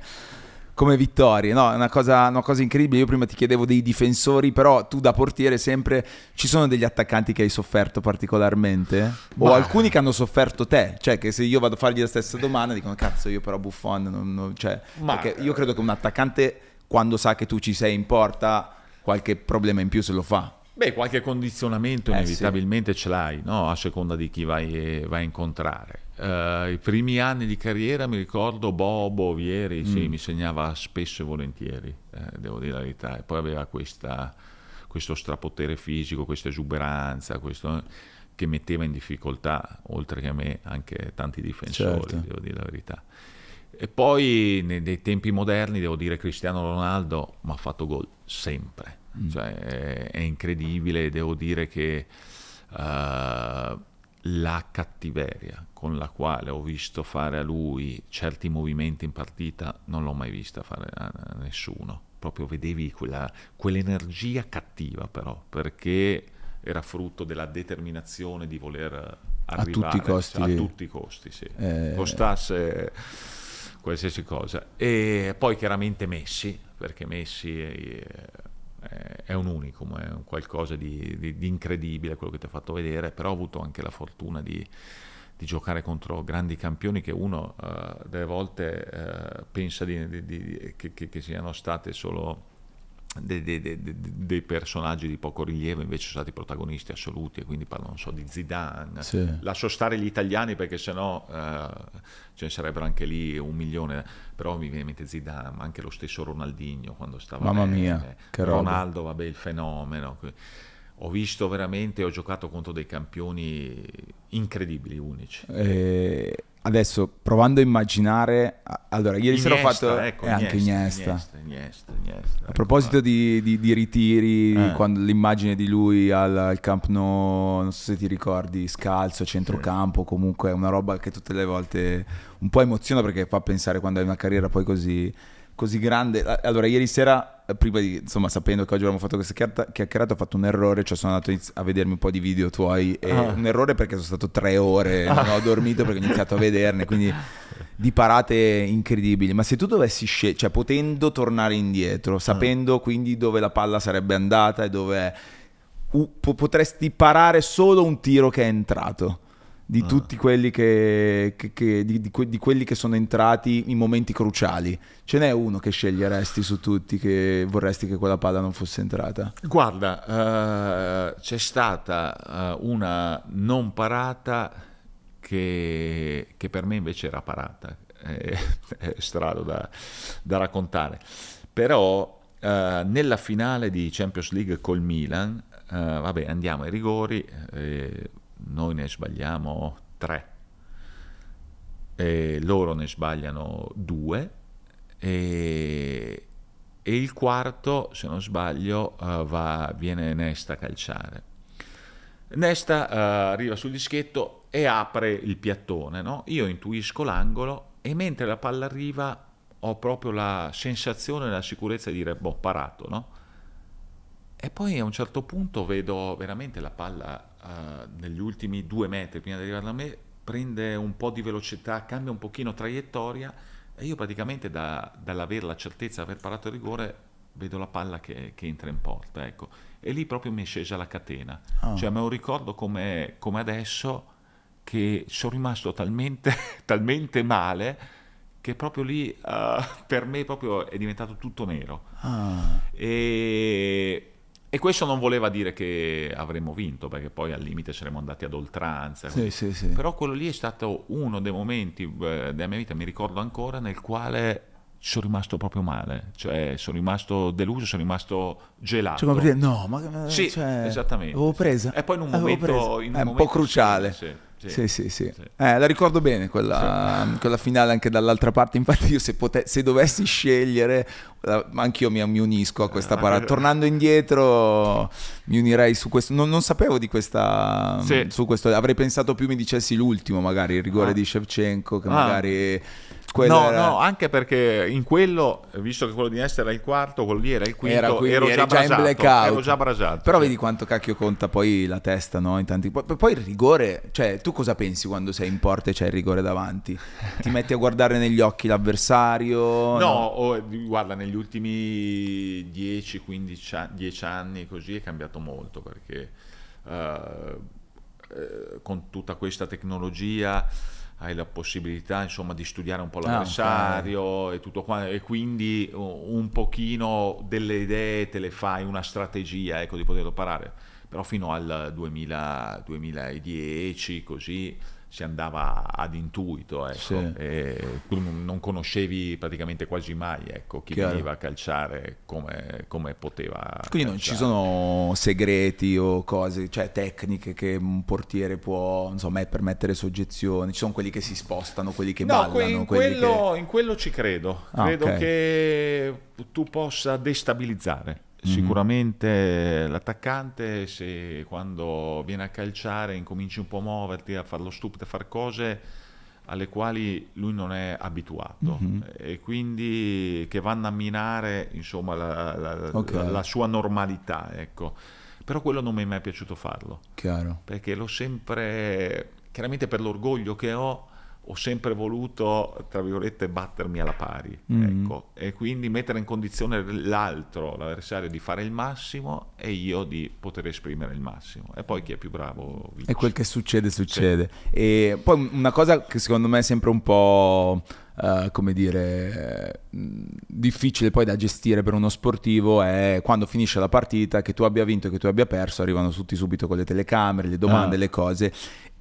[SPEAKER 2] come vittorie, no? È una cosa, una cosa, incredibile. Io prima ti chiedevo dei difensori, però tu da portiere sempre ci sono degli attaccanti che hai sofferto particolarmente? O Ma... alcuni che hanno sofferto te? Cioè, che se io vado a fargli la stessa domanda dicono cazzo, io però Buffon non, non cioè, Ma... perché io credo che un attaccante quando sa che tu ci sei in porta qualche problema in più se lo fa.
[SPEAKER 1] Beh, qualche condizionamento eh, inevitabilmente sì. ce l'hai, no? a seconda di chi vai, vai a incontrare. Uh, I primi anni di carriera mi ricordo Bobo Vieri, mm. sì, mi segnava spesso e volentieri, eh, devo dire la verità, e poi aveva questa, questo strapotere fisico, questa esuberanza, questo, che metteva in difficoltà, oltre che a me, anche tanti difensori, certo. devo dire la verità. E poi nei, nei tempi moderni, devo dire, Cristiano Ronaldo mi ha fatto gol sempre mm. cioè, è, è, incredibile, devo dire che uh, la cattiveria con la quale ho visto fare a lui certi movimenti in partita non l'ho mai vista fare a, nessuno, proprio vedevi quella, quell'energia cattiva però, perché era frutto della determinazione di voler arrivare
[SPEAKER 2] a tutti i costi,
[SPEAKER 1] a tutti i costi sì. eh... costasse qualsiasi cosa. E poi chiaramente Messi, perché Messi è, è un unicum, è un qualcosa di, di, di, incredibile quello che ti ha fatto vedere, però ho avuto anche la fortuna di, di giocare contro grandi campioni che uno uh, delle volte uh, pensa che, che, che siano state solo dei, dei, dei, dei, personaggi di poco rilievo invece sono stati protagonisti assoluti e quindi parlo non so di Zidane sì. lascio stare gli italiani perché sennò eh, ce ne sarebbero anche lì un milione però mi viene in mente Zidane ma anche lo stesso Ronaldinho quando stava
[SPEAKER 2] mamma bene, mia
[SPEAKER 1] Ronaldo roba. vabbè il fenomeno ho visto veramente ho giocato contro dei campioni incredibili unici
[SPEAKER 2] e Adesso provando a immaginare, allora ieri
[SPEAKER 1] Iniesta,
[SPEAKER 2] sera ho fatto
[SPEAKER 1] ecco,
[SPEAKER 2] eh, anche Iniesta.
[SPEAKER 1] Iniesta, Iniesta, Iniesta
[SPEAKER 2] a proposito di, di, di, ritiri, eh. quando l'immagine di lui al, al, Camp Nou, non so se ti ricordi, scalzo, centrocampo, sì. comunque è una roba che tutte le volte un po' emoziona perché fa pensare quando hai una carriera poi così così grande. Allora, ieri sera, prima di, insomma, sapendo che oggi abbiamo fatto questa chiacchierata, ho fatto un errore, cioè sono andato a vedermi un po' di video tuoi. Ah. Un errore perché sono stato tre ore, non ho dormito perché ho iniziato a vederne, quindi di parate incredibili, ma se tu dovessi scegliere, cioè potendo tornare indietro, sapendo quindi dove la palla sarebbe andata e dove potresti parare solo un tiro che è entrato di
[SPEAKER 1] Ah.
[SPEAKER 2] tutti quelli che, che- che- di, di que- di quelli che sono entrati in momenti cruciali. Ce n'è uno che sceglieresti su tutti che vorresti che quella palla non fosse entrata?
[SPEAKER 1] Guarda, eh, c'è stata eh, una non parata che, che per me invece era parata, è, è strano da, da raccontare, però eh, nella finale di Champions League col Milan, eh, vabbè andiamo ai rigori, eh, noi ne sbagliamo tre, e loro ne sbagliano due e, e il quarto, se non sbaglio, eh, va- viene Nesta a calciare. Nesta eh, arriva sul dischetto e apre il piattone, no? Io intuisco l'angolo e mentre la palla arriva ho proprio la sensazione la sicurezza di dire, boh, parato, no? E poi a un certo punto vedo veramente la palla eh, negli ultimi due metri prima di arrivare da me, prende un po' di velocità, cambia un pochino traiettoria e io praticamente da- dall'avere la certezza di aver parato il rigore vedo la palla che, che entra in porta, ecco. E lì proprio mi è scesa la catena.
[SPEAKER 2] Ah.
[SPEAKER 1] Cioè me lo ricordo come, come adesso che sono rimasto talmente, talmente male che proprio lì eh, per me proprio è diventato tutto nero.
[SPEAKER 2] Ah.
[SPEAKER 1] E, e questo non voleva dire che avremmo vinto, perché poi al limite saremmo andati ad oltranza.
[SPEAKER 2] Sì, sì, sì.
[SPEAKER 1] Però quello lì è stato uno dei momenti eh, della mia vita, mi ricordo ancora, nel quale sono rimasto proprio male. Cioè, sono rimasto deluso, sono rimasto gelato.
[SPEAKER 2] Cioè, come dire, no, ma
[SPEAKER 1] Sì,
[SPEAKER 2] cioè,
[SPEAKER 1] esattamente.
[SPEAKER 2] Avevo presa.
[SPEAKER 1] E poi in un momento, in un
[SPEAKER 2] è un
[SPEAKER 1] momento
[SPEAKER 2] po' cruciale.
[SPEAKER 1] Sì, sì,
[SPEAKER 2] Sì, sì. Eh, la ricordo bene quella, quella finale anche dall'altra parte. Infatti, io se, pote- se dovessi scegliere, eh, anch'io mi, mi unisco a questa parata. Tornando indietro, mi unirei su questo. Non, non sapevo di questa.
[SPEAKER 1] Sì.
[SPEAKER 2] Su questo. Avrei pensato più mi dicessi l'ultimo, magari il rigore
[SPEAKER 1] Ah.
[SPEAKER 2] di Shevchenko, che
[SPEAKER 1] Ah.
[SPEAKER 2] magari. Quello
[SPEAKER 1] No,
[SPEAKER 2] era-
[SPEAKER 1] no, anche perché in quello, visto che quello di Nesta era il quarto, quello lì era il quinto,
[SPEAKER 2] Era qui-
[SPEAKER 1] ero, già
[SPEAKER 2] in
[SPEAKER 1] brasato,
[SPEAKER 2] blackout.
[SPEAKER 1] ero già brasato.
[SPEAKER 2] Però
[SPEAKER 1] sì.
[SPEAKER 2] vedi quanto cacchio conta poi la testa, no? In tanti... poi, poi il rigore, cioè tu cosa pensi quando sei in porta e c'è il rigore davanti? Ti metti a guardare negli occhi l'avversario?
[SPEAKER 1] No, o- guarda, negli ultimi 10-15 a- 10 anni così è cambiato molto perché eh, con tutta questa tecnologia hai la possibilità insomma di studiare un po'
[SPEAKER 2] Ah,
[SPEAKER 1] l'avversario e tutto qua e quindi un pochino delle idee te le fai, una strategia ecco di poterlo parare. Però fino al 2000, 2010 così si andava ad intuito ecco,
[SPEAKER 2] Sì.
[SPEAKER 1] e tu non conoscevi praticamente quasi mai ecco, chi
[SPEAKER 2] Chiaro.
[SPEAKER 1] veniva a calciare come, come poteva
[SPEAKER 2] Quindi non ci
[SPEAKER 1] calciare.
[SPEAKER 2] sono segreti o cose, cioè tecniche che un portiere può, insomma, permettere soggezioni. Ci sono quelli che si spostano, quelli che
[SPEAKER 1] No,
[SPEAKER 2] ballano,
[SPEAKER 1] que- in, quello, in quello ci credo.
[SPEAKER 2] Ah,
[SPEAKER 1] credo
[SPEAKER 2] ok.
[SPEAKER 1] che tu possa destabilizzare.
[SPEAKER 2] Mhm.
[SPEAKER 1] Sicuramente l'attaccante, se quando viene a calciare incominci un po' a muoverti, a fare lo stupido, a fare cose alle quali lui non è abituato
[SPEAKER 2] Mhm.
[SPEAKER 1] e quindi che vanno a minare insomma, la, la-
[SPEAKER 2] Ok.
[SPEAKER 1] la- la sua normalità. Ecco. Però quello non mi è mai piaciuto farlo.
[SPEAKER 2] Chiaro.
[SPEAKER 1] perché l'ho sempre, chiaramente per l'orgoglio che ho, ho sempre voluto, tra virgolette, battermi alla pari,
[SPEAKER 2] Mm.
[SPEAKER 1] ecco, e quindi mettere in condizione l'altro, l'avversario, di fare il massimo e io di poter esprimere il massimo. E poi chi è più bravo vince.
[SPEAKER 2] E quel che succede, succede. E poi una cosa che secondo me è sempre un po', eh, come dire, difficile poi da gestire per uno sportivo è quando finisce la partita, che tu abbia vinto e che tu abbia perso, arrivano tutti subito con le telecamere, le domande,
[SPEAKER 1] Ah.
[SPEAKER 2] le cose.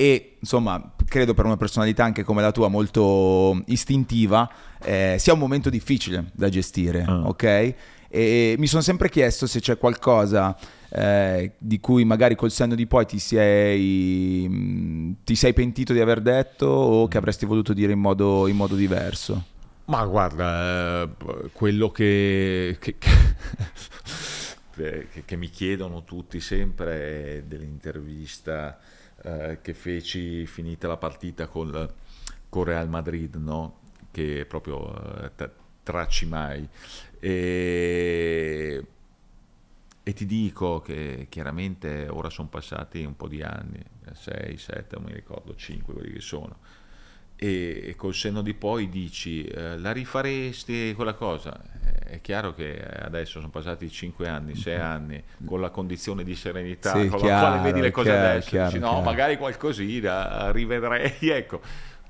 [SPEAKER 2] E insomma, credo per una personalità anche come la tua, molto istintiva, eh, sia un momento difficile da gestire,
[SPEAKER 1] Ah.
[SPEAKER 2] ok? E mi sono sempre chiesto se c'è qualcosa eh, di cui magari col senno di poi ti sei, mh, ti sei pentito di aver detto o che avresti voluto dire in modo, in modo diverso.
[SPEAKER 1] Ma guarda, eh, quello che, che- che- che- che mi chiedono tutti sempre è dell'intervista eh, che feci finita la partita col, con Real Madrid, no? che proprio eh, tracci mai. E, e ti dico che chiaramente ora sono passati un po' di anni, 6, 7, non mi ricordo, 5 quelli che sono. E, e col senno di poi dici eh, la rifaresti quella cosa? È chiaro che adesso sono passati 5 anni, 6 mm-hmm. anni, con la condizione di serenità sì, con chiaro, la quale vedi le cose chiaro, adesso, chiaro, dici no, magari qualcosina rivedrei, ecco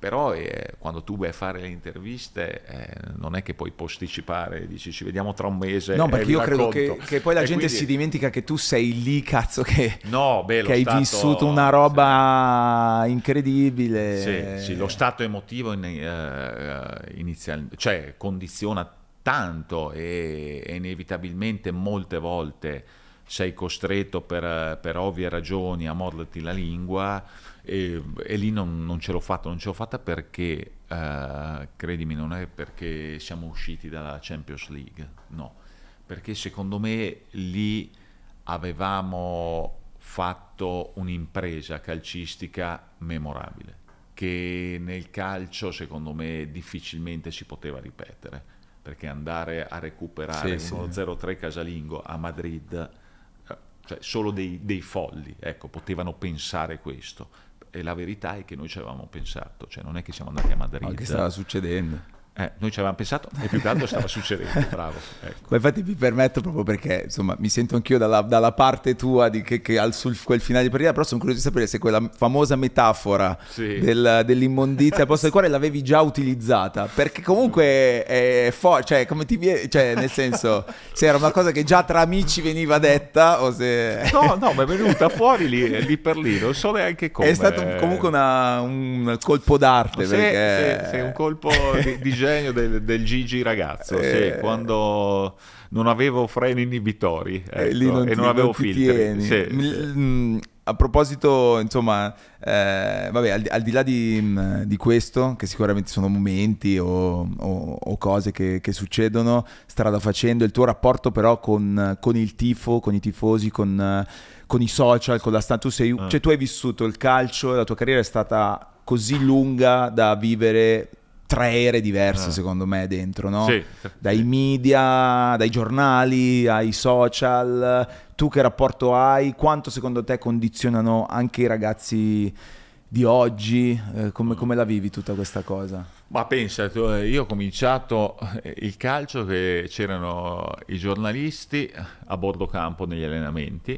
[SPEAKER 1] però eh, quando tu vai a fare le interviste eh, non è che puoi posticipare, dici ci vediamo tra un mese.
[SPEAKER 2] No, perché io credo che, che, poi la e gente quindi... si dimentica che tu sei lì, cazzo, che,
[SPEAKER 1] no, beh,
[SPEAKER 2] che hai
[SPEAKER 1] stato...
[SPEAKER 2] vissuto una roba sì. incredibile.
[SPEAKER 1] Sì, sì, lo stato emotivo in, uh, inizial... cioè, condiziona tanto e, e inevitabilmente molte volte sei costretto per, per ovvie ragioni a morderti la lingua e, e lì non, non, ce l'ho fatta, non ce l'ho fatta perché, uh, credimi, non è perché siamo usciti dalla Champions League, no, perché secondo me lì avevamo fatto un'impresa calcistica memorabile, che nel calcio secondo me difficilmente si poteva ripetere, perché andare a recuperare sì, 1-0-3 sì. casalingo a Madrid eh, cioè solo dei, dei, folli ecco, potevano pensare questo e la verità è che noi ci avevamo pensato, cioè non è che siamo andati a Madrid. Ma
[SPEAKER 2] che stava succedendo?
[SPEAKER 1] Eh, noi ci avevamo pensato e più che altro stava succedendo, bravo. Ecco.
[SPEAKER 2] Ma infatti mi permetto proprio perché insomma mi sento anch'io dalla, dalla parte tua di che, che al, sul quel finale di partita, però sono curioso di sapere se quella famosa metafora sì. del, dell'immondizia al posto del cuore l'avevi già utilizzata, perché comunque è forte, cioè come ti viene, cioè nel senso se era una cosa che già tra amici veniva detta o se...
[SPEAKER 1] No, no, ma è venuta fuori lì, lì per lì, non so neanche come.
[SPEAKER 2] È stato comunque una, un colpo d'arte.
[SPEAKER 1] Sì,
[SPEAKER 2] perché...
[SPEAKER 1] un colpo di, di genio del, del Gigi ragazzo, eh, sì, quando non avevo freni inibitori ecco, e non, e non avevo non filtri. Sì.
[SPEAKER 2] Mm, a proposito, insomma, eh, vabbè, al, al, di là di, mm, di, questo, che sicuramente sono momenti o, o, o cose che, che, succedono strada facendo, il tuo rapporto però con, con il tifo, con i tifosi, con, con i social, con la stampa, tu, sei, ah. cioè, tu hai vissuto il calcio, la tua carriera è stata così lunga da vivere tre ere diverse, ah. secondo me, dentro, no? Sì, dai media, dai giornali, ai social. Tu che rapporto hai? Quanto secondo te condizionano anche i ragazzi di oggi? Eh, come, come, la vivi tutta questa cosa?
[SPEAKER 1] Ma pensa, eh, io ho cominciato eh, il calcio che c'erano i giornalisti a bordo campo negli allenamenti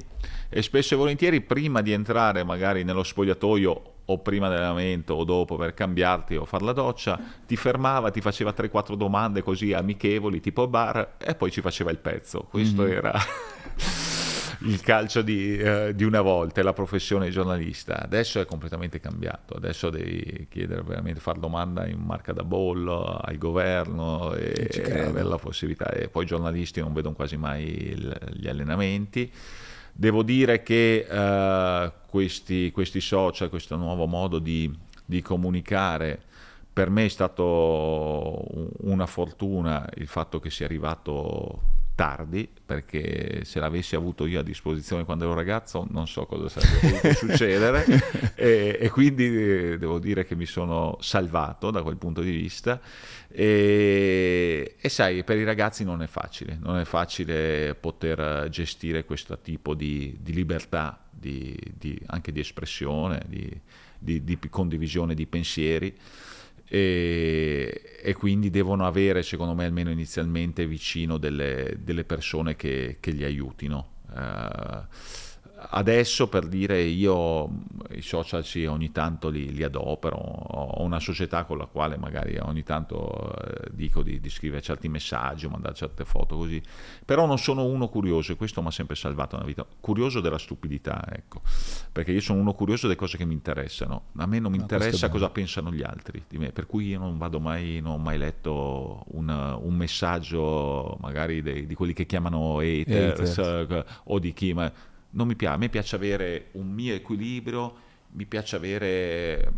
[SPEAKER 1] e spesso e volentieri prima di entrare magari nello spogliatoio o prima dell'allenamento o dopo per cambiarti o fare la doccia, ti fermava, ti faceva 3-4 domande così amichevoli, tipo bar, e poi ci faceva il pezzo. Questo mm-hmm. era il calcio di, eh, di, una volta, la professione di giornalista. Adesso è completamente cambiato, adesso devi chiedere veramente, fare domanda in marca da bollo al governo e, e avere la possibilità. E poi i giornalisti non vedono quasi mai il, gli allenamenti. Devo dire che uh, questi, questi, social, questo nuovo modo di, di comunicare, per me è stato una fortuna il fatto che sia arrivato tardi perché se l'avessi avuto io a disposizione quando ero ragazzo non so cosa sarebbe potuto succedere. E, e, quindi eh, devo dire che mi sono salvato da quel punto di vista. E, e, sai per i ragazzi non è facile non è facile poter gestire questo tipo di, di libertà di, di, anche di espressione di condivisione di pensieri e, e, quindi devono avere, secondo me, almeno inizialmente vicino delle, delle persone che, che, li aiutino. Uh, adesso per dire io i social sì, ogni tanto li, li, adopero, ho una società con la quale magari ogni tanto eh, dico di, di, scrivere certi messaggi o mandare certe foto così, però non sono uno curioso e questo mi ha sempre salvato nella vita, curioso della stupidità, ecco, perché io sono uno curioso delle cose che mi interessano, a me non mi no, interessa cosa pensano gli altri di me, per cui io non vado mai, non ho mai letto un, un messaggio magari dei, di quelli che chiamano haters, haters. o di chi... Ma, non mi piace, a me piace avere un mio equilibrio, mi piace avere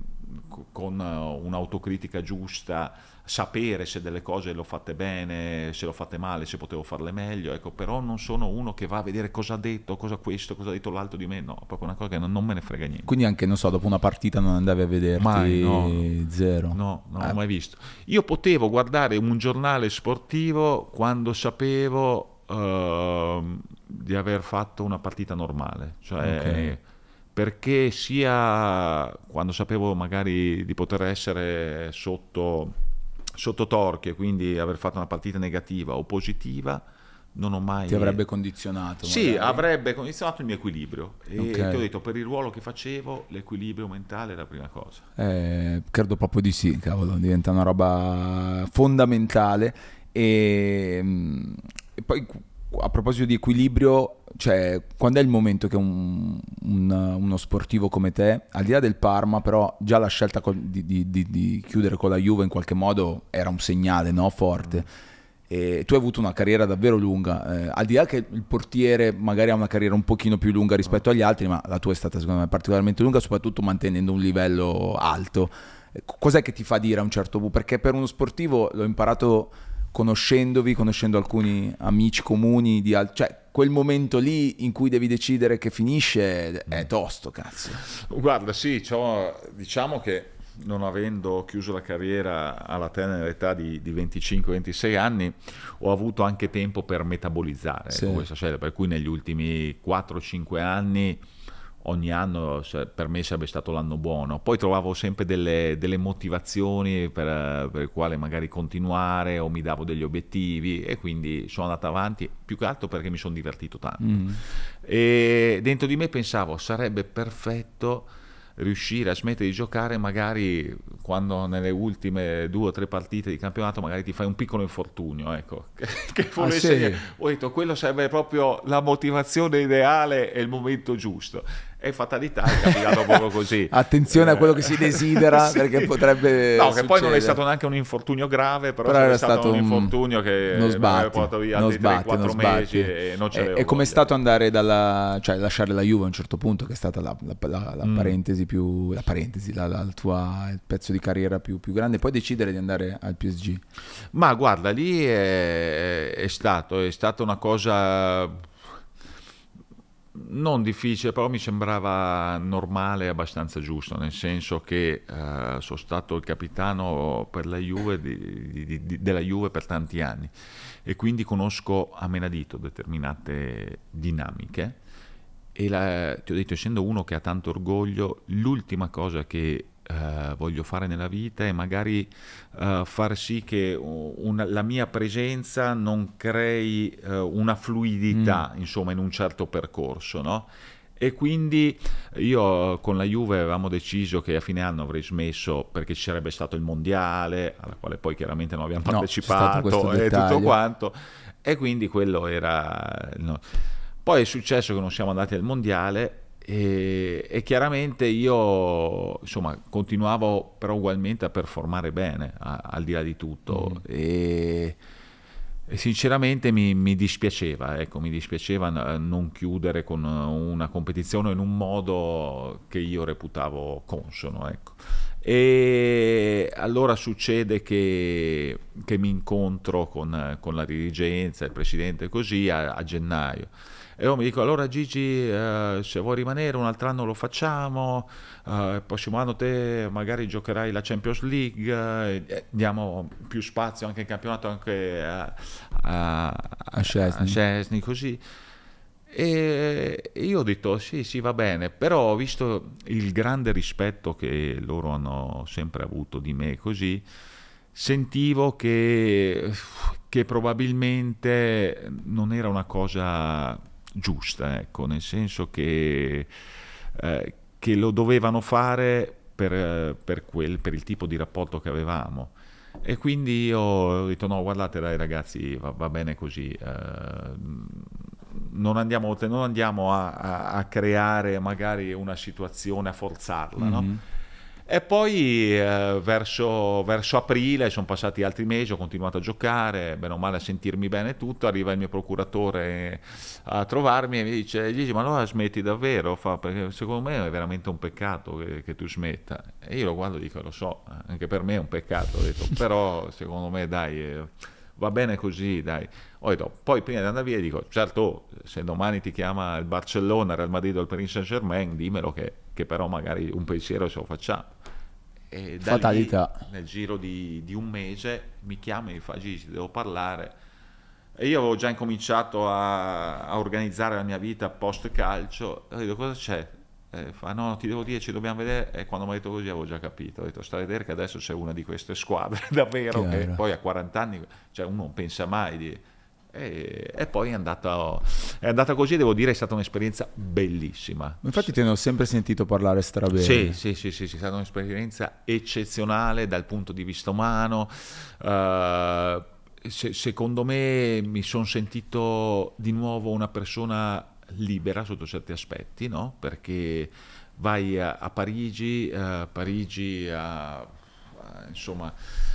[SPEAKER 1] con un'autocritica giusta, sapere se delle cose le ho fatte bene, se le ho fatte male, se potevo farle meglio, ecco, però non sono uno che va a vedere cosa ha detto, cosa questo, cosa ha detto l'altro di me, no, proprio una cosa che non, non me ne frega niente.
[SPEAKER 2] Quindi anche, non so, dopo una partita non andavi a vederti
[SPEAKER 1] mai, no, zero? No, non eh. l'ho mai visto. Io potevo guardare un giornale sportivo quando sapevo... Uh, di aver fatto una partita normale, cioè okay. perché sia quando sapevo magari di poter essere sotto, sotto torchio, quindi aver fatto una partita negativa o positiva, non ho mai...
[SPEAKER 2] Ti avrebbe condizionato?
[SPEAKER 1] Sì, magari. avrebbe condizionato il mio equilibrio. E okay. ti ho detto, per il ruolo che facevo, l'equilibrio mentale è la prima cosa.
[SPEAKER 2] Eh, credo proprio di sì, cavolo, diventa una roba fondamentale. E, mm, e poi a proposito di equilibrio, cioè, quando è il momento che un, un, uno sportivo come te, al di là del Parma, però già la scelta di, di, di, di chiudere con la Juve in qualche modo era un segnale no? forte. E tu hai avuto una carriera davvero lunga, eh, al di là che il portiere magari ha una carriera un pochino più lunga rispetto agli altri, ma la tua è stata secondo me particolarmente lunga, soprattutto mantenendo un livello alto. Cos'è che ti fa dire a un certo punto? Perché per uno sportivo l'ho imparato conoscendovi, conoscendo alcuni amici comuni, di al- cioè quel momento lì in cui devi decidere che finisce è tosto, cazzo.
[SPEAKER 1] Guarda, sì, diciamo che non avendo chiuso la carriera alla tenera età di, di 25-26 anni, ho avuto anche tempo per metabolizzare sì. questa scelta, per cui negli ultimi 4-5 anni ogni anno per me sarebbe stato l'anno buono. Poi trovavo sempre delle, delle motivazioni per, per le quali magari continuare o mi davo degli obiettivi e quindi sono andato avanti più che altro perché mi sono divertito tanto. Mm. E dentro di me pensavo sarebbe perfetto riuscire a smettere di giocare magari quando nelle ultime due o tre partite di campionato magari ti fai un piccolo infortunio ecco che, volesse ah, sì. ho detto quello sarebbe proprio la motivazione ideale e il momento giusto e fatalità è capitato proprio così.
[SPEAKER 2] Attenzione a quello che si desidera sì. perché potrebbe.
[SPEAKER 1] No, che succedere. poi non è stato neanche un infortunio grave, però, però era stato, un infortunio che
[SPEAKER 2] non sbatti, portato via non sbatti, 3, non mesi e non ce E, e com'è stato andare dalla, cioè lasciare la Juve a un certo punto, che è stata la, la, la, la mm. parentesi più. La parentesi, la, tua, il pezzo di carriera più, più, grande, poi decidere di andare al PSG?
[SPEAKER 1] Ma guarda, lì è, è stato, è stata una cosa non difficile, però mi sembrava normale e abbastanza giusto, nel senso che eh, sono stato il capitano la Juve di, di, di, della Juve per tanti anni e quindi conosco a menadito determinate dinamiche e la, ti ho detto, essendo uno che ha tanto orgoglio, l'ultima cosa che Uh, voglio fare nella vita e magari uh, far sì che una, la mia presenza non crei uh, una fluidità mm. insomma in un certo percorso no? e quindi io con la Juve avevamo deciso che a fine anno avrei smesso perché ci sarebbe stato il mondiale alla quale poi chiaramente non abbiamo partecipato no, e tutto quanto e quindi quello era no. poi è successo che non siamo andati al mondiale e, e, chiaramente io insomma continuavo però ugualmente a performare bene a, al di là di tutto mm. e, e, sinceramente mi, mi dispiaceva ecco, mi dispiaceva non chiudere con una competizione in un modo che io reputavo consono ecco. e allora succede che, che mi incontro con, con, la dirigenza il presidente così a, a gennaio e io mi dico allora Gigi eh, se vuoi rimanere un altro anno lo facciamo, eh, il prossimo anno te magari giocherai la Champions League, eh, diamo più spazio anche in campionato anche a, a, a, Scesni. così. E io ho detto sì, sì, va bene, però ho visto il grande rispetto che loro hanno sempre avuto di me così, sentivo che, che probabilmente non era una cosa giusta, ecco, nel senso che, eh, che lo dovevano fare per, per, quel, per, il tipo di rapporto che avevamo. E quindi io ho detto no, guardate dai ragazzi, va, va bene così, eh, non andiamo, non andiamo a, a, a, creare magari una situazione, a forzarla, mm-hmm. no? E poi eh, verso, verso, aprile, sono passati altri mesi, ho continuato a giocare, bene o male a sentirmi bene tutto, arriva il mio procuratore a trovarmi e mi dice, Gigi ma allora smetti davvero? Fa, perché secondo me è veramente un peccato che, che, tu smetta. E io lo guardo e dico, lo so, anche per me è un peccato, detto, però secondo me dai... Eh, va bene così, dai. Detto, poi prima di andare via dico, certo, se domani ti chiama il Barcellona, il Real Madrid o il Paris Saint Germain, dimmelo che, che però magari un pensiero ce lo facciamo. E Fatalità. Lì, nel giro di, di, un mese mi chiama e mi fa Gigi, devo parlare. E io avevo già incominciato a, a organizzare la mia vita post calcio. E dico, cosa c'è? E fa no, ti devo dire, ci dobbiamo vedere. E quando mi ha detto così avevo già capito. Ho detto, sta a vedere che adesso c'è una di queste squadre, davvero,
[SPEAKER 2] Chiaro.
[SPEAKER 1] che poi a 40 anni, cioè uno non pensa mai di... E, e poi è andata, è andata così, devo dire, è stata un'esperienza bellissima.
[SPEAKER 2] Infatti ti ho sempre sentito parlare strabene.
[SPEAKER 1] Sì, sì, sì, sì, sì, è stata un'esperienza eccezionale dal punto di vista umano. Eh, se- secondo me mi sono sentito di nuovo una persona libera sotto certi aspetti, no? Perché vai a, a Parigi, eh, Parigi ha, insomma,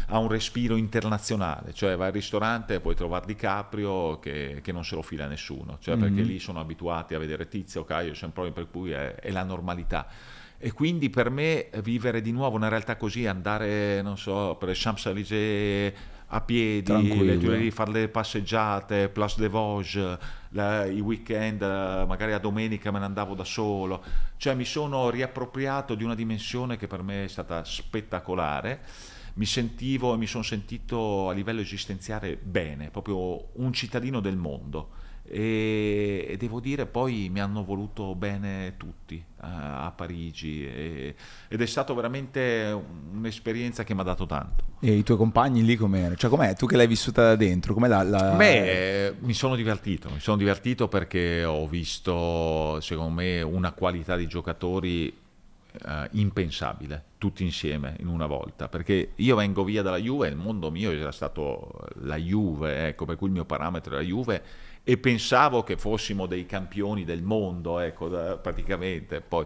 [SPEAKER 1] ha un respiro internazionale, cioè vai al ristorante e puoi trovare DiCaprio che, che non se lo fila nessuno, cioè perché
[SPEAKER 2] Mhm.
[SPEAKER 1] lì sono abituati a vedere Tizio, Caio, sempre per cui è, è la normalità. E quindi per me vivere di nuovo una realtà così, andare, non so, per Champs-Élysées a piedi,
[SPEAKER 2] Tranquillo.
[SPEAKER 1] Tuileries, fare le passeggiate, Place des Vosges, la- i weekend, eh, magari a domenica me ne andavo da solo, cioè mi sono riappropriato di una dimensione che per me è stata spettacolare. Mi sentivo e mi sono sentito a livello esistenziale bene, proprio un cittadino del mondo. E, e devo dire poi mi hanno voluto bene tutti a, a Parigi e- ed è stata veramente un'esperienza che mi ha dato tanto.
[SPEAKER 2] E i tuoi compagni lì com'erano? Cioè com'è? Tu che l'hai vissuta da dentro, com'è la... la...
[SPEAKER 1] Beh, eh, mi sono divertito, mi sono divertito perché ho visto, secondo me, una qualità di giocatori eh, impensabile, tutti insieme in una volta, perché io vengo via dalla Juve, il mondo mio era stato la Juve, ecco, per cui il mio parametro era la Juve e pensavo che fossimo dei campioni del mondo, ecco, da- praticamente. Poi,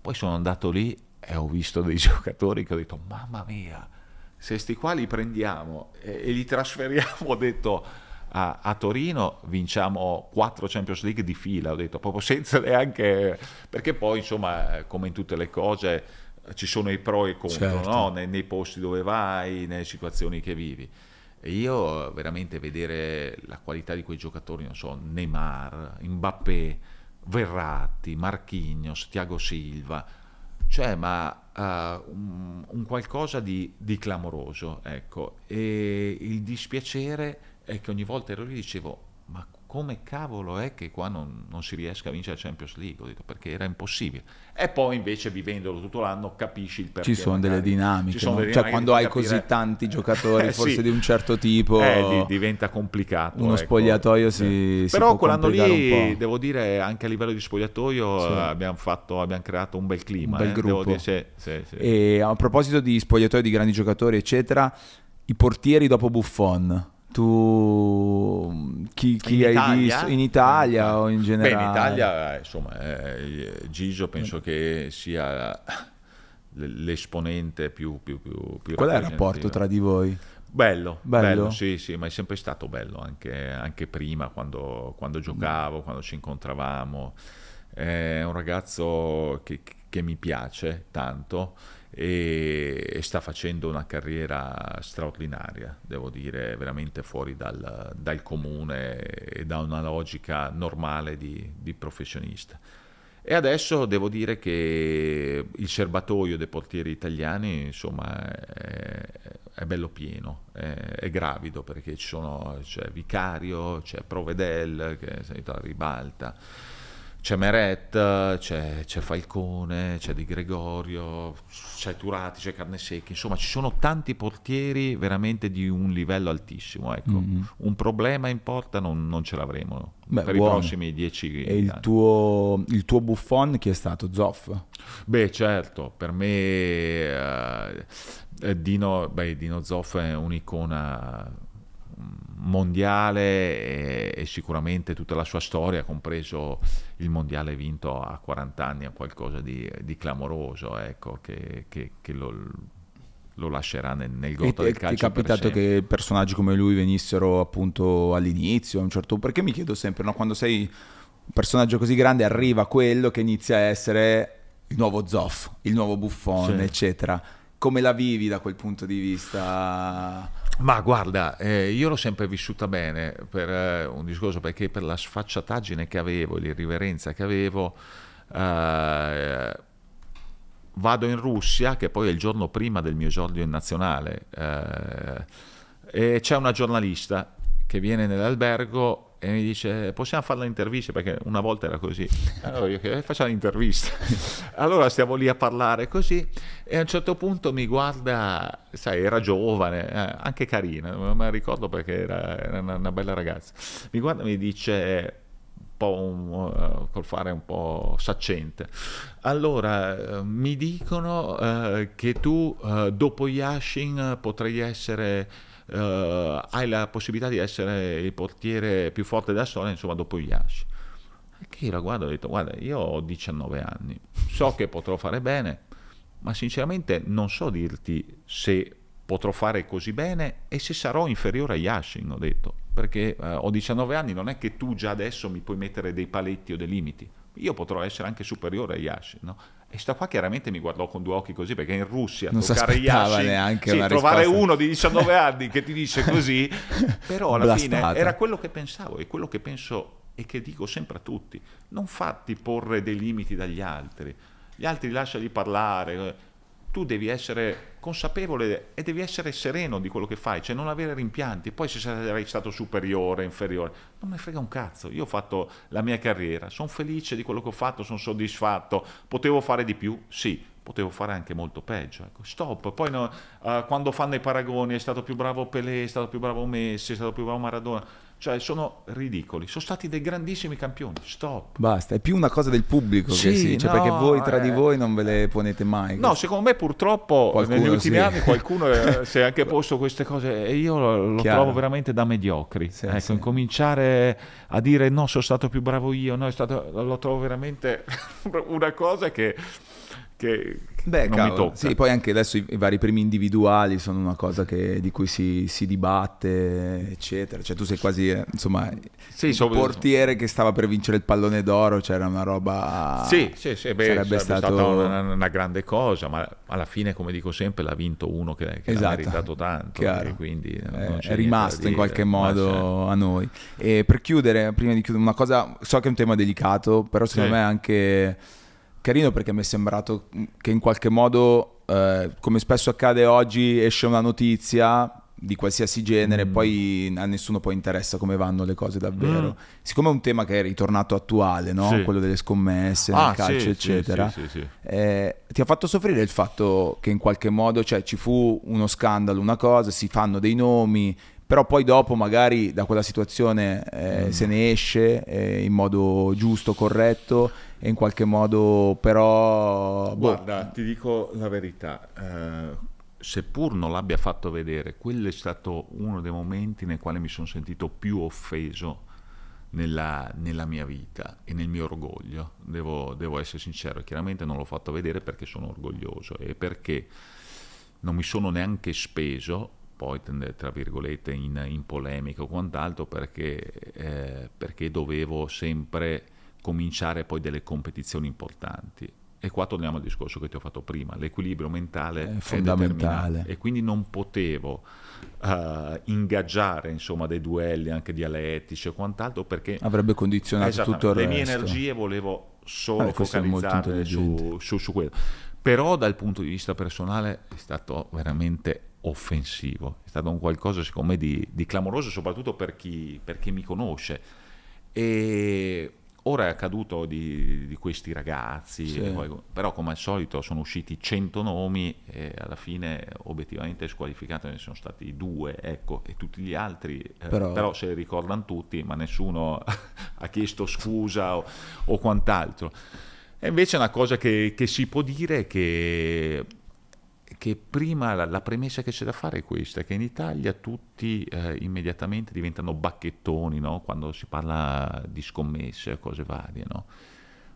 [SPEAKER 1] poi sono andato lì e ho visto dei giocatori che ho detto, mamma mia, se sti qua li prendiamo e, e li trasferiamo, ho detto, a, a Torino vinciamo 4 Champions League di fila, ho detto, proprio senza neanche... Perché poi, insomma, come in tutte le cose, ci sono i pro e i contro,
[SPEAKER 2] Certo.
[SPEAKER 1] no? nei, nei posti dove vai, nelle situazioni che vivi. E io veramente vedere la qualità di quei giocatori, non so, Neymar, Mbappé, Verratti, Marquinhos, Thiago Silva, cioè ma eh, un, un qualcosa di, di clamoroso, ecco. E il dispiacere è che ogni volta ero lì dicevo, come cavolo è che qua non, non si riesca a vincere la Champions League? Ho detto, perché era impossibile. E poi invece vivendolo tutto l'anno capisci il perché.
[SPEAKER 2] Ci sono delle dinamiche,
[SPEAKER 1] sono
[SPEAKER 2] no?
[SPEAKER 1] delle
[SPEAKER 2] cioè
[SPEAKER 1] dinamiche
[SPEAKER 2] quando hai
[SPEAKER 1] puoi
[SPEAKER 2] così
[SPEAKER 1] capire.
[SPEAKER 2] tanti giocatori,
[SPEAKER 1] Eh,
[SPEAKER 2] forse
[SPEAKER 1] sì.
[SPEAKER 2] di un certo tipo,
[SPEAKER 1] Eh, di- diventa complicato.
[SPEAKER 2] uno
[SPEAKER 1] ecco.
[SPEAKER 2] spogliatoio si, si
[SPEAKER 1] Però quell'anno lì, devo dire, anche a livello di spogliatoio
[SPEAKER 2] Sì.
[SPEAKER 1] eh, abbiamo, fatto, abbiamo creato un bel clima.
[SPEAKER 2] Un bel
[SPEAKER 1] eh,
[SPEAKER 2] gruppo.
[SPEAKER 1] dire, sì, sì, sì.
[SPEAKER 2] E a proposito di spogliatoio di grandi giocatori, eccetera, i portieri dopo Buffon, tu chi, chi hai
[SPEAKER 1] Italia?
[SPEAKER 2] visto in Italia o in
[SPEAKER 1] Beh,
[SPEAKER 2] generale?
[SPEAKER 1] in Italia, insomma, eh, Gigio penso che sia l'esponente più, più, più, più
[SPEAKER 2] Qual è il rapporto tra di voi?
[SPEAKER 1] Bello,
[SPEAKER 2] Bello?
[SPEAKER 1] bello, sì, sì, ma è sempre stato bello anche, anche prima quando, quando giocavo, quando ci incontravamo. È un ragazzo che, che mi piace tanto e, e sta facendo una carriera straordinaria, devo dire, veramente fuori dal, dal comune e da una logica normale di, di professionista. E adesso devo dire che il serbatoio dei portieri italiani, insomma, è, è bello pieno, è, è gravido perché ci sono, c'è Vicario, c'è Provedel che è salito alla ribalta, c'è Meret, c'è, c'è Falcone, c'è Di Gregorio, c'è Turati, c'è Carnesecchi, insomma ci sono tanti portieri veramente di un livello altissimo. Ecco.
[SPEAKER 2] Mhm.
[SPEAKER 1] Un problema in porta non, non ce l'avremo
[SPEAKER 2] Beh,
[SPEAKER 1] per
[SPEAKER 2] buono.
[SPEAKER 1] i prossimi dieci
[SPEAKER 2] E il tuo, il tuo Buffon chi è stato? Zoff?
[SPEAKER 1] Beh, certo, per me eh, Dino, beh, Dino Zoff è un'icona mondiale e, e sicuramente tutta la sua storia, compreso il mondiale vinto a 40 anni, è qualcosa di, di clamoroso, ecco, che, che- che lo, lo lascerà nel, nel
[SPEAKER 2] E
[SPEAKER 1] gotto
[SPEAKER 2] ti
[SPEAKER 1] del
[SPEAKER 2] è
[SPEAKER 1] calcio per
[SPEAKER 2] capitato
[SPEAKER 1] sempre.
[SPEAKER 2] che personaggi come lui venissero appunto all'inizio, a un certo perché mi chiedo sempre, no, quando sei un personaggio così grande arriva quello che inizia a essere il nuovo Zoff, il nuovo Buffon,
[SPEAKER 1] Sì.
[SPEAKER 2] eccetera. Come la vivi da quel punto di vista?
[SPEAKER 1] Ma guarda, eh, io l'ho sempre vissuta bene per eh, un discorso perché per la sfacciataggine che avevo, l'irriverenza che avevo, eh, vado in Russia, che poi è il giorno prima del mio esordio in nazionale, eh, e c'è una giornalista che viene nell'albergo e mi dice possiamo fare l'intervista? Perché una volta era così. Allora io che facciamo l'intervista. Allora stiamo lì a parlare così e a un certo punto mi guarda sai era giovane eh, anche carina non me la ricordo perché era, era una, bella ragazza. Mi guarda e mi dice un po' un, uh, col fare un po' saccente allora mi dicono uh, che tu dopo Yashin potrai essere uh, hai la possibilità di essere il portiere più forte della storia, insomma, dopo Yash. E che io la guardo e ho detto, guarda, io ho 19 anni, so che potrò fare bene, ma sinceramente non so dirti se potrò fare così bene e se sarò inferiore a Yashin, ho detto, perché uh, ho 19 anni, non è che tu già adesso mi puoi mettere dei paletti o dei limiti, io potrò essere anche superiore a Yashin, no? E sta qua chiaramente mi guardò con due occhi così perché in Russia
[SPEAKER 2] non toccare Yashin, neanche
[SPEAKER 1] sì, trovare risposta. uno di 19 anni che ti dice così, però alla Blastata. fine era quello che pensavo e quello che penso e che dico sempre a tutti, non fatti porre dei limiti dagli altri, gli altri lasciali parlare, tu devi essere consapevole e devi essere sereno di quello che fai, cioè non avere rimpianti. Poi se sarai stato superiore, inferiore, non me frega un cazzo. Io ho fatto la mia carriera, sono felice di quello che ho fatto, sono soddisfatto. Potevo fare di più? Sì, potevo fare anche molto peggio. Ecco, stop. Poi no, uh, quando fanno i paragoni è stato più bravo Pelé, è stato più bravo Messi, è stato più bravo Maradona cioè sono ridicoli, sono stati dei grandissimi campioni, stop.
[SPEAKER 2] Basta, è più una cosa del pubblico sì, che sì, cioè no, perché voi tra eh... di voi non ve le ponete mai.
[SPEAKER 1] No, secondo me purtroppo qualcuno, negli ultimi sì. anni qualcuno si è anche posto queste cose e io lo, lo trovo veramente da mediocri. Sì, ecco, incominciare a dire no, sono stato più bravo io, no, stato, lo trovo veramente una cosa che che, Beh, non cavolo.
[SPEAKER 2] Sì, poi anche adesso i, i, vari premi individuali sono una cosa che, di cui si, si, dibatte, eccetera. Cioè tu sei quasi, eh, insomma, sì, il portiere che stava per vincere il pallone d'oro, c'era una roba...
[SPEAKER 1] Sì, sì, sì beh, sarebbe, sarebbe stato... stata una, una, grande cosa, ma alla fine, come dico sempre, l'ha vinto uno che, che esatto. l'ha meritato tanto. Quindi
[SPEAKER 2] eh, è rimasto in qualche modo a noi. E per chiudere, prima di chiudere, una cosa, so che è un tema delicato, però secondo sì. me anche carino perché mi è sembrato che in qualche modo, eh, come spesso accade oggi, esce una notizia di qualsiasi genere, mm. poi a nessuno poi interessa come vanno le cose davvero. Mm. Siccome è un tema che è ritornato attuale, no? sì. quello delle scommesse, ah, nel calcio, sì, eccetera, sì, eh, ti ha fatto soffrire il fatto che in qualche modo cioè, ci fu uno scandalo, una cosa, si fanno dei nomi, però poi dopo magari da quella situazione eh, mm. se ne esce eh, in modo giusto, corretto in qualche modo però...
[SPEAKER 1] Boh. Guarda, ti dico la verità, eh, seppur non l'abbia fatto vedere, quello è stato uno dei momenti nei quali mi sono sentito più offeso nella, nella, mia vita e nel mio orgoglio, devo, devo essere sincero, chiaramente non l'ho fatto vedere perché sono orgoglioso e perché non mi sono neanche speso poi tra virgolette in, in polemica o quant'altro perché, eh, perché, dovevo sempre cominciare poi delle competizioni importanti. E qua torniamo al discorso che ti ho fatto prima l'equilibrio mentale è fondamentale. è e quindi non potevo uh, ingaggiare insomma dei duelli anche dialettici o quant'altro perché
[SPEAKER 2] avrebbe condizionato tutto il
[SPEAKER 1] le
[SPEAKER 2] resto
[SPEAKER 1] le mie energie volevo solo focalizzarle su, su, su quello. Però dal punto di vista personale è stato veramente offensivo, è stato un qualcosa secondo me di, di clamoroso soprattutto per chi, per chi, mi conosce. E ora è accaduto di, di questi ragazzi, sì. poi, però come al solito sono usciti 100 nomi e alla fine obiettivamente squalificati ne sono stati due, ecco, e tutti gli altri eh, però... però se li ricordano tutti ma nessuno ha chiesto scusa o, o quant'altro. E invece una cosa che, che si può dire è che che prima la, la, premessa che c'è da fare è questa, che in Italia tutti eh, immediatamente diventano bacchettoni no? quando si parla di scommesse, cose varie. No?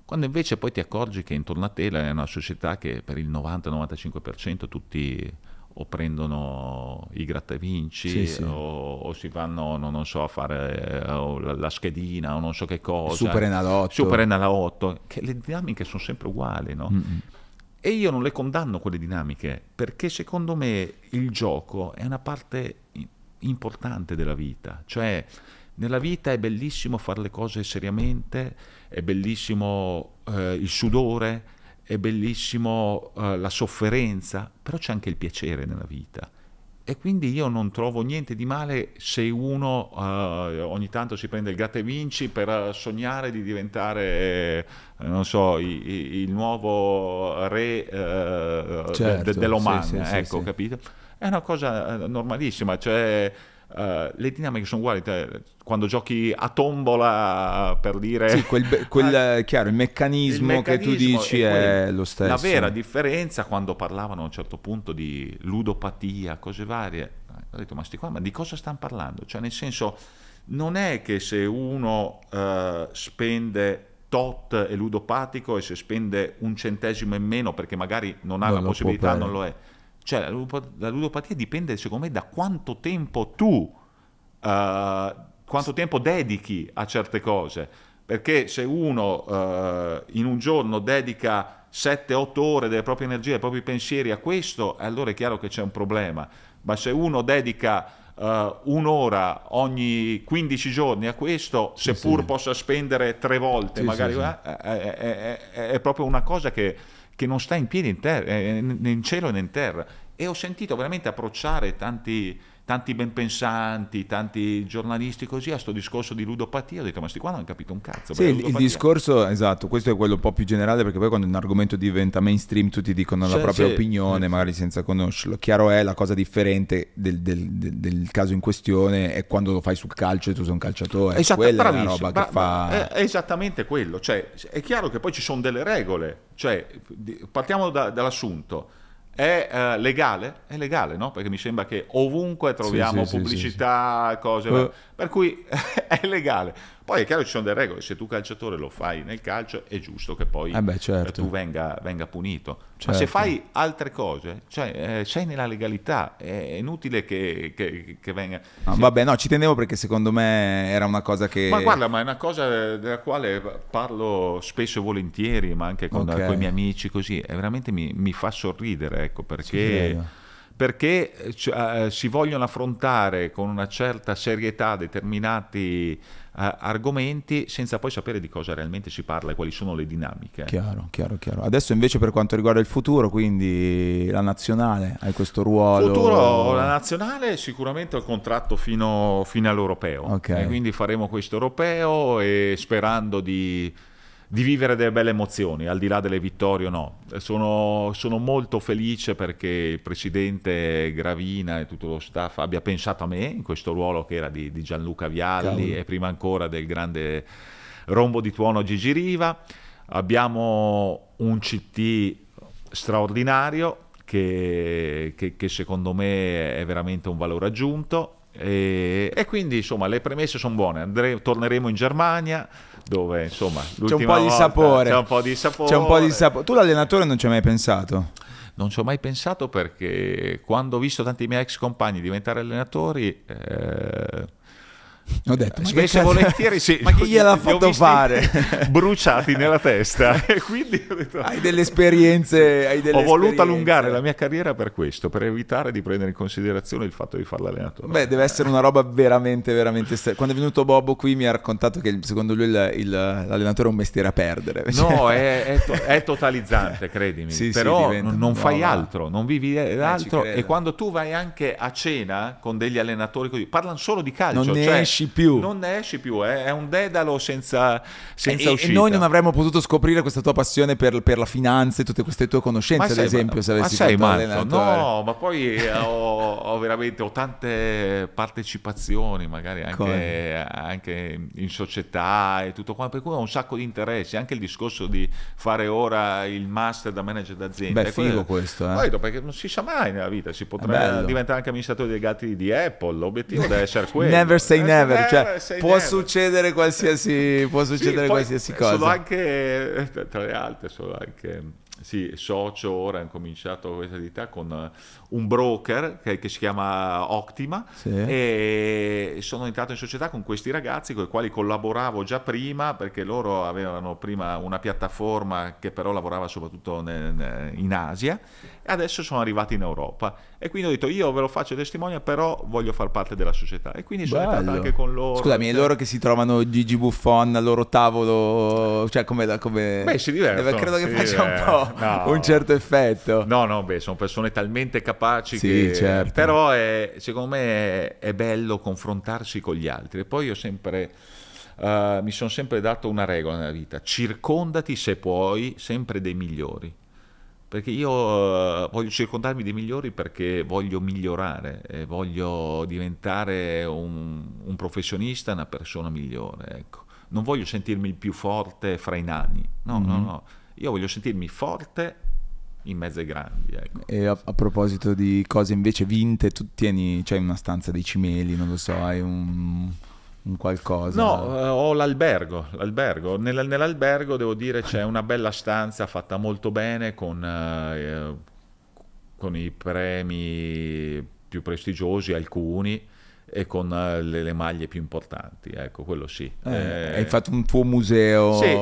[SPEAKER 1] Quando invece poi ti accorgi che intorno a te è una società che per il 90-95% tutti o prendono i grattavinci sì, sì. O, o, si vanno, non, so, a fare la, la, schedina o non so che cosa.
[SPEAKER 2] Super Enalotto.
[SPEAKER 1] Super Enalotto, che le dinamiche sono sempre uguali, no? Mm-hmm. E io non le condanno quelle dinamiche, perché secondo me il gioco è una parte importante della vita, cioè nella vita è bellissimo fare le cose seriamente, è bellissimo eh, il sudore, è bellissimo eh, la sofferenza, però c'è anche il piacere nella vita. E quindi io non trovo niente di male se uno uh, ogni tanto si prende il gatta e vinci per sognare di diventare, eh, non so, i, i, il nuovo re uh, certo, de, dell'Oman, sì, sì, ecco, sì, capito? È una cosa normalissima, cioè Uh, le dinamiche sono uguali, te, quando giochi a tombola per dire...
[SPEAKER 2] Sì, quel, quel ah, chiaro, il meccanismo, il meccanismo, che tu dici è, è lo stesso.
[SPEAKER 1] La vera differenza quando parlavano a un certo punto di ludopatia, cose varie, ho detto ma sti qua, ma di cosa stanno parlando? Cioè nel senso, non è che se uno uh, spende tot è ludopatico e se spende un centesimo in meno perché magari non ha non la possibilità non lo è cioè la ludopatia dipende secondo me da quanto tempo tu, uh, quanto tempo dedichi a certe cose. Perché se uno uh, in un giorno dedica 7-8 ore delle proprie energie, dei propri pensieri a questo, allora è chiaro che c'è un problema. Ma se uno dedica uh, un'ora ogni 15 giorni a questo, seppur sì. possa spendere tre volte, sì, magari è, è, è, è proprio una cosa che che non sta in piedi in, terra, eh, né in cielo né in terra. E ho sentito veramente approcciare tanti, tanti benpensanti, tanti giornalisti così a questo discorso di ludopatia, ho detto ma sti qua non hanno capito un cazzo.
[SPEAKER 2] Sì, il, discorso, esatto, questo è quello un po' più generale perché poi quando un argomento diventa mainstream tutti dicono la propria sì, opinione, sì. magari senza conoscerlo. Chiaro è, la cosa differente del, del, del, del, caso in questione è quando lo fai sul calcio e tu sei un calciatore. Esatto, Quella è la roba che fa...
[SPEAKER 1] È esattamente quello, cioè è chiaro che poi ci sono delle regole, cioè partiamo da, dall'assunto è uh, legale? È legale, no? Perché mi sembra che ovunque troviamo sì, sì, pubblicità, sì, cose, uh. per cui è legale. Poi è chiaro che ci sono delle regole, se tu calciatore lo fai nel calcio è giusto che poi
[SPEAKER 2] eh beh, certo.
[SPEAKER 1] tu venga, venga punito. Certo. Ma se certo. fai altre cose, cioè eh, sei nella legalità, è inutile che, che, che venga...
[SPEAKER 2] No, vabbè, no, ci tenevo perché secondo me era una cosa che...
[SPEAKER 1] Ma guarda, ma è una cosa della quale parlo spesso e volentieri, ma anche con, okay. con i miei amici così, e veramente mi, mi fa sorridere, ecco, perché perché uh, si vogliono affrontare con una certa serietà determinati argomenti senza poi sapere di cosa realmente si parla e quali sono le dinamiche.
[SPEAKER 2] Chiaro, chiaro, chiaro. Adesso invece per quanto riguarda il futuro, quindi la nazionale, hai questo ruolo?
[SPEAKER 1] Futuro, la nazionale sicuramente ho il contratto fino, fino all'europeo, okay. quindi faremo questo europeo e sperando di di vivere delle belle emozioni, al di là delle vittorie o no. Sono, sono, molto felice perché il presidente Gravina e tutto lo staff abbia pensato a me in questo ruolo che era di, di Gianluca Vialli Cavolo. e prima ancora del grande rombo di tuono Gigi Riva. Abbiamo un CT straordinario che, che, che secondo me è veramente un valore aggiunto e, e, quindi insomma le premesse sono buone. Andre, torneremo in Germania dove insomma
[SPEAKER 2] c'è un po' di sapore.
[SPEAKER 1] C'è un po' di sapore.
[SPEAKER 2] C'è un po' di sapore. Tu l'allenatore non ci hai mai pensato?
[SPEAKER 1] Non ci ho mai pensato perché quando ho visto tanti miei ex compagni diventare allenatori eh,
[SPEAKER 2] ho detto,
[SPEAKER 1] spesso e volentieri sì,
[SPEAKER 2] ma chi gliel'ha fatto fare?
[SPEAKER 1] bruciati nella testa. E quindi
[SPEAKER 2] ho detto, hai delle esperienze hai delle
[SPEAKER 1] ho voluto allungare la mia carriera per questo per evitare di prendere in considerazione il fatto di fare l'allenatore.
[SPEAKER 2] Beh deve essere una roba veramente veramente st- quando è venuto Bobo qui mi ha raccontato che secondo lui il, il, l'allenatore è un mestiere a perdere.
[SPEAKER 1] No è, è, to- è totalizzante credimi. Sì, però sì, non, non fai altro non vivi eh, altro. E quando tu vai anche a cena con degli allenatori così parlano solo di calcio
[SPEAKER 2] non
[SPEAKER 1] cioè,
[SPEAKER 2] esci più.
[SPEAKER 1] Non ne esci più, eh? è un dedalo senza, senza
[SPEAKER 2] e,
[SPEAKER 1] uscita.
[SPEAKER 2] E noi non avremmo potuto scoprire questa tua passione per, per la finanza e tutte queste tue conoscenze, ma ad esempio, ma, se avessi ma sei
[SPEAKER 1] matto? No, ma poi eh, ho, ho, veramente ho tante partecipazioni, magari anche, anche, in società e tutto quanto, per cui ho un sacco di interessi, anche il discorso di fare ora il master da manager d'azienda.
[SPEAKER 2] Beh, figo questo, eh?
[SPEAKER 1] Poi, perché non si sa mai nella vita, si potrà diventare anche amministratore delegati di Apple, l'obiettivo deve essere quello.
[SPEAKER 2] Never say eh, never never, cioè, può, Succedere qualsiasi, può succedere sì, qualsiasi cosa.
[SPEAKER 1] Sono anche, tra le altre, sono anche sì, socio, ora ho cominciato questa attività con un broker che, che si chiama Optima sì. e sono entrato in società con questi ragazzi con i quali collaboravo già prima perché loro avevano prima una piattaforma che però lavorava soprattutto in Asia adesso sono arrivati in Europa. E quindi ho detto io ve lo faccio testimonial, però voglio far parte della società. E quindi sono
[SPEAKER 2] Bello.
[SPEAKER 1] entrato anche con loro.
[SPEAKER 2] Scusami,
[SPEAKER 1] cioè-
[SPEAKER 2] è loro che si trovano Gigi Buffon al loro tavolo, cioè come... come...
[SPEAKER 1] Beh, si divertono,
[SPEAKER 2] Credo che faccia un
[SPEAKER 1] divertono.
[SPEAKER 2] po'
[SPEAKER 1] No.
[SPEAKER 2] un certo effetto.
[SPEAKER 1] No, no, beh, sono persone talmente capaci
[SPEAKER 2] Sì,
[SPEAKER 1] che...
[SPEAKER 2] certo.
[SPEAKER 1] Però è- secondo me è, è bello confrontarsi con gli altri. E poi io sempre... eh, mi sono sempre dato una regola nella vita, circondati se puoi sempre dei migliori. Perché io eh, voglio circondarmi dei migliori perché voglio migliorare, e voglio diventare un, un professionista, una persona migliore. Ecco. Non voglio sentirmi il più forte fra i nani, no, no,
[SPEAKER 2] Mhm.
[SPEAKER 1] no. Io voglio sentirmi forte in mezzo ai grandi. Ecco.
[SPEAKER 2] E a, a proposito di cose invece vinte, tu tieni, c'hai una stanza dei cimeli, non lo so, hai un, un qualcosa.
[SPEAKER 1] No, eh, ho l'albergo, l'albergo. Nel- nell'albergo devo dire c'è una bella stanza fatta molto bene con, eh, con i premi più prestigiosi, alcuni, e con eh, le, le maglie più importanti, ecco, quello sì.
[SPEAKER 2] Eh,
[SPEAKER 1] Eh,
[SPEAKER 2] hai fatto un tuo museo,
[SPEAKER 1] sì, sì,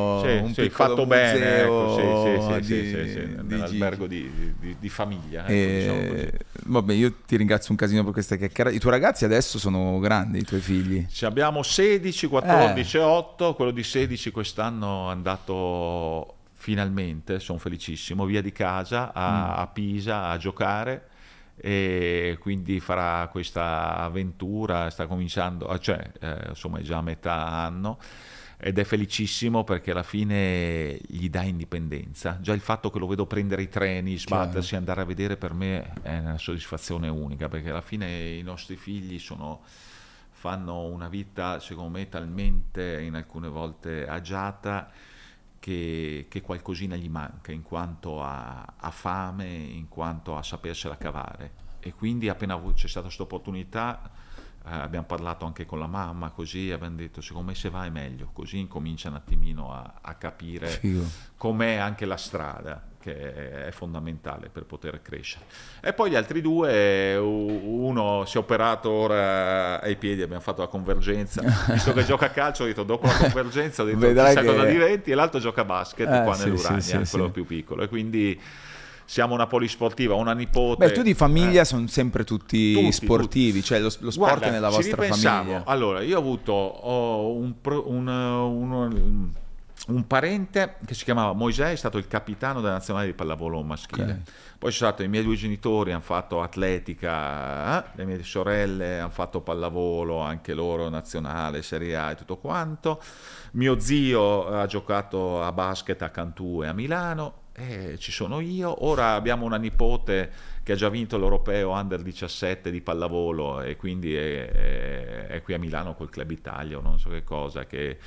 [SPEAKER 2] un
[SPEAKER 1] sì,
[SPEAKER 2] piccolo
[SPEAKER 1] fatto bene,
[SPEAKER 2] museo
[SPEAKER 1] ecco, sì, sì,
[SPEAKER 2] di-
[SPEAKER 1] sì, sì,
[SPEAKER 2] di Gigi.
[SPEAKER 1] di, di- di famiglia. ecco,
[SPEAKER 2] E-
[SPEAKER 1] diciamo
[SPEAKER 2] vabbè, io ti ringrazio un casino per questa chiacchierata. I tuoi ragazzi adesso sono grandi, i tuoi figli.
[SPEAKER 1] Ci abbiamo 16, 14
[SPEAKER 2] Eh.
[SPEAKER 1] e 8, quello di 16 quest'anno è andato finalmente, sono felicissimo, via di casa a,
[SPEAKER 2] Mm.
[SPEAKER 1] a Pisa a giocare e quindi farà questa avventura, sta cominciando, ah, cioè eh, insomma è già a metà anno ed è felicissimo perché alla fine gli dà indipendenza. Già il fatto che lo vedo prendere i treni, sbattersi, andare a vedere per me è una soddisfazione unica perché alla fine i nostri figli sono fanno una vita, secondo me, talmente in alcune volte agiata che, che qualcosina gli manca in quanto a, a fame, in quanto a sapersela cavare. E quindi appena c'è stata questa opportunità, eh, abbiamo parlato anche con la mamma, così abbiamo detto, secondo me se va è meglio, così incomincia un attimino a, a capire
[SPEAKER 2] Figo.
[SPEAKER 1] com'è anche la strada che è fondamentale per poter crescere. E poi gli altri due, uno si è operato ora ai piedi, abbiamo fatto la convergenza, visto che gioca a calcio, ho detto dopo la convergenza, ho detto
[SPEAKER 2] Vedrai
[SPEAKER 1] chissà
[SPEAKER 2] che-
[SPEAKER 1] cosa diventi, e l'altro gioca a basket
[SPEAKER 2] Eh,
[SPEAKER 1] qua
[SPEAKER 2] sì,
[SPEAKER 1] nell'Urania,
[SPEAKER 2] sì, sì,
[SPEAKER 1] quello
[SPEAKER 2] sì.
[SPEAKER 1] più piccolo, e quindi siamo una polisportiva, una nipote.
[SPEAKER 2] Beh, tu di famiglia
[SPEAKER 1] Eh.
[SPEAKER 2] sono sempre tutti,
[SPEAKER 1] Tutti,
[SPEAKER 2] sportivi, cioè lo, lo sport
[SPEAKER 1] Guarda,
[SPEAKER 2] è nella vostra famiglia.
[SPEAKER 1] Allora, io ho avuto ho un, pro- un, un- un parente che si chiamava Moisè, è stato il capitano della nazionale di pallavolo maschile.
[SPEAKER 2] Ok.
[SPEAKER 1] Poi sono stati i miei due genitori, hanno fatto atletica, eh, le mie sorelle hanno fatto pallavolo, anche loro nazionale, Serie A e tutto quanto. Mio zio ha giocato a basket a Cantù e a Milano. E ci sono io. Ora abbiamo una nipote che ha già vinto l'europeo under 17 di pallavolo e quindi è, è- è qui a Milano col Club Italia o non so che cosa. Che,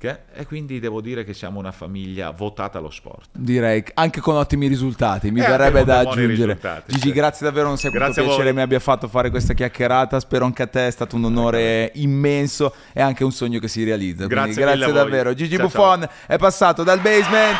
[SPEAKER 1] che- e quindi devo dire che siamo una famiglia votata allo sport.
[SPEAKER 2] Direi che anche con ottimi risultati, mi
[SPEAKER 1] Eh,
[SPEAKER 2] verrebbe da aggiungere. Gigi,
[SPEAKER 1] sì.
[SPEAKER 2] grazie davvero, non sai quanto
[SPEAKER 1] Grazie voi.
[SPEAKER 2] piacere mi abbia fatto fare questa chiacchierata. Spero anche a te, è stato un onore immenso e anche un sogno che si realizza.
[SPEAKER 1] Grazie
[SPEAKER 2] grazie davvero. Gigi
[SPEAKER 1] Ciao,
[SPEAKER 2] Buffon è passato dal basement.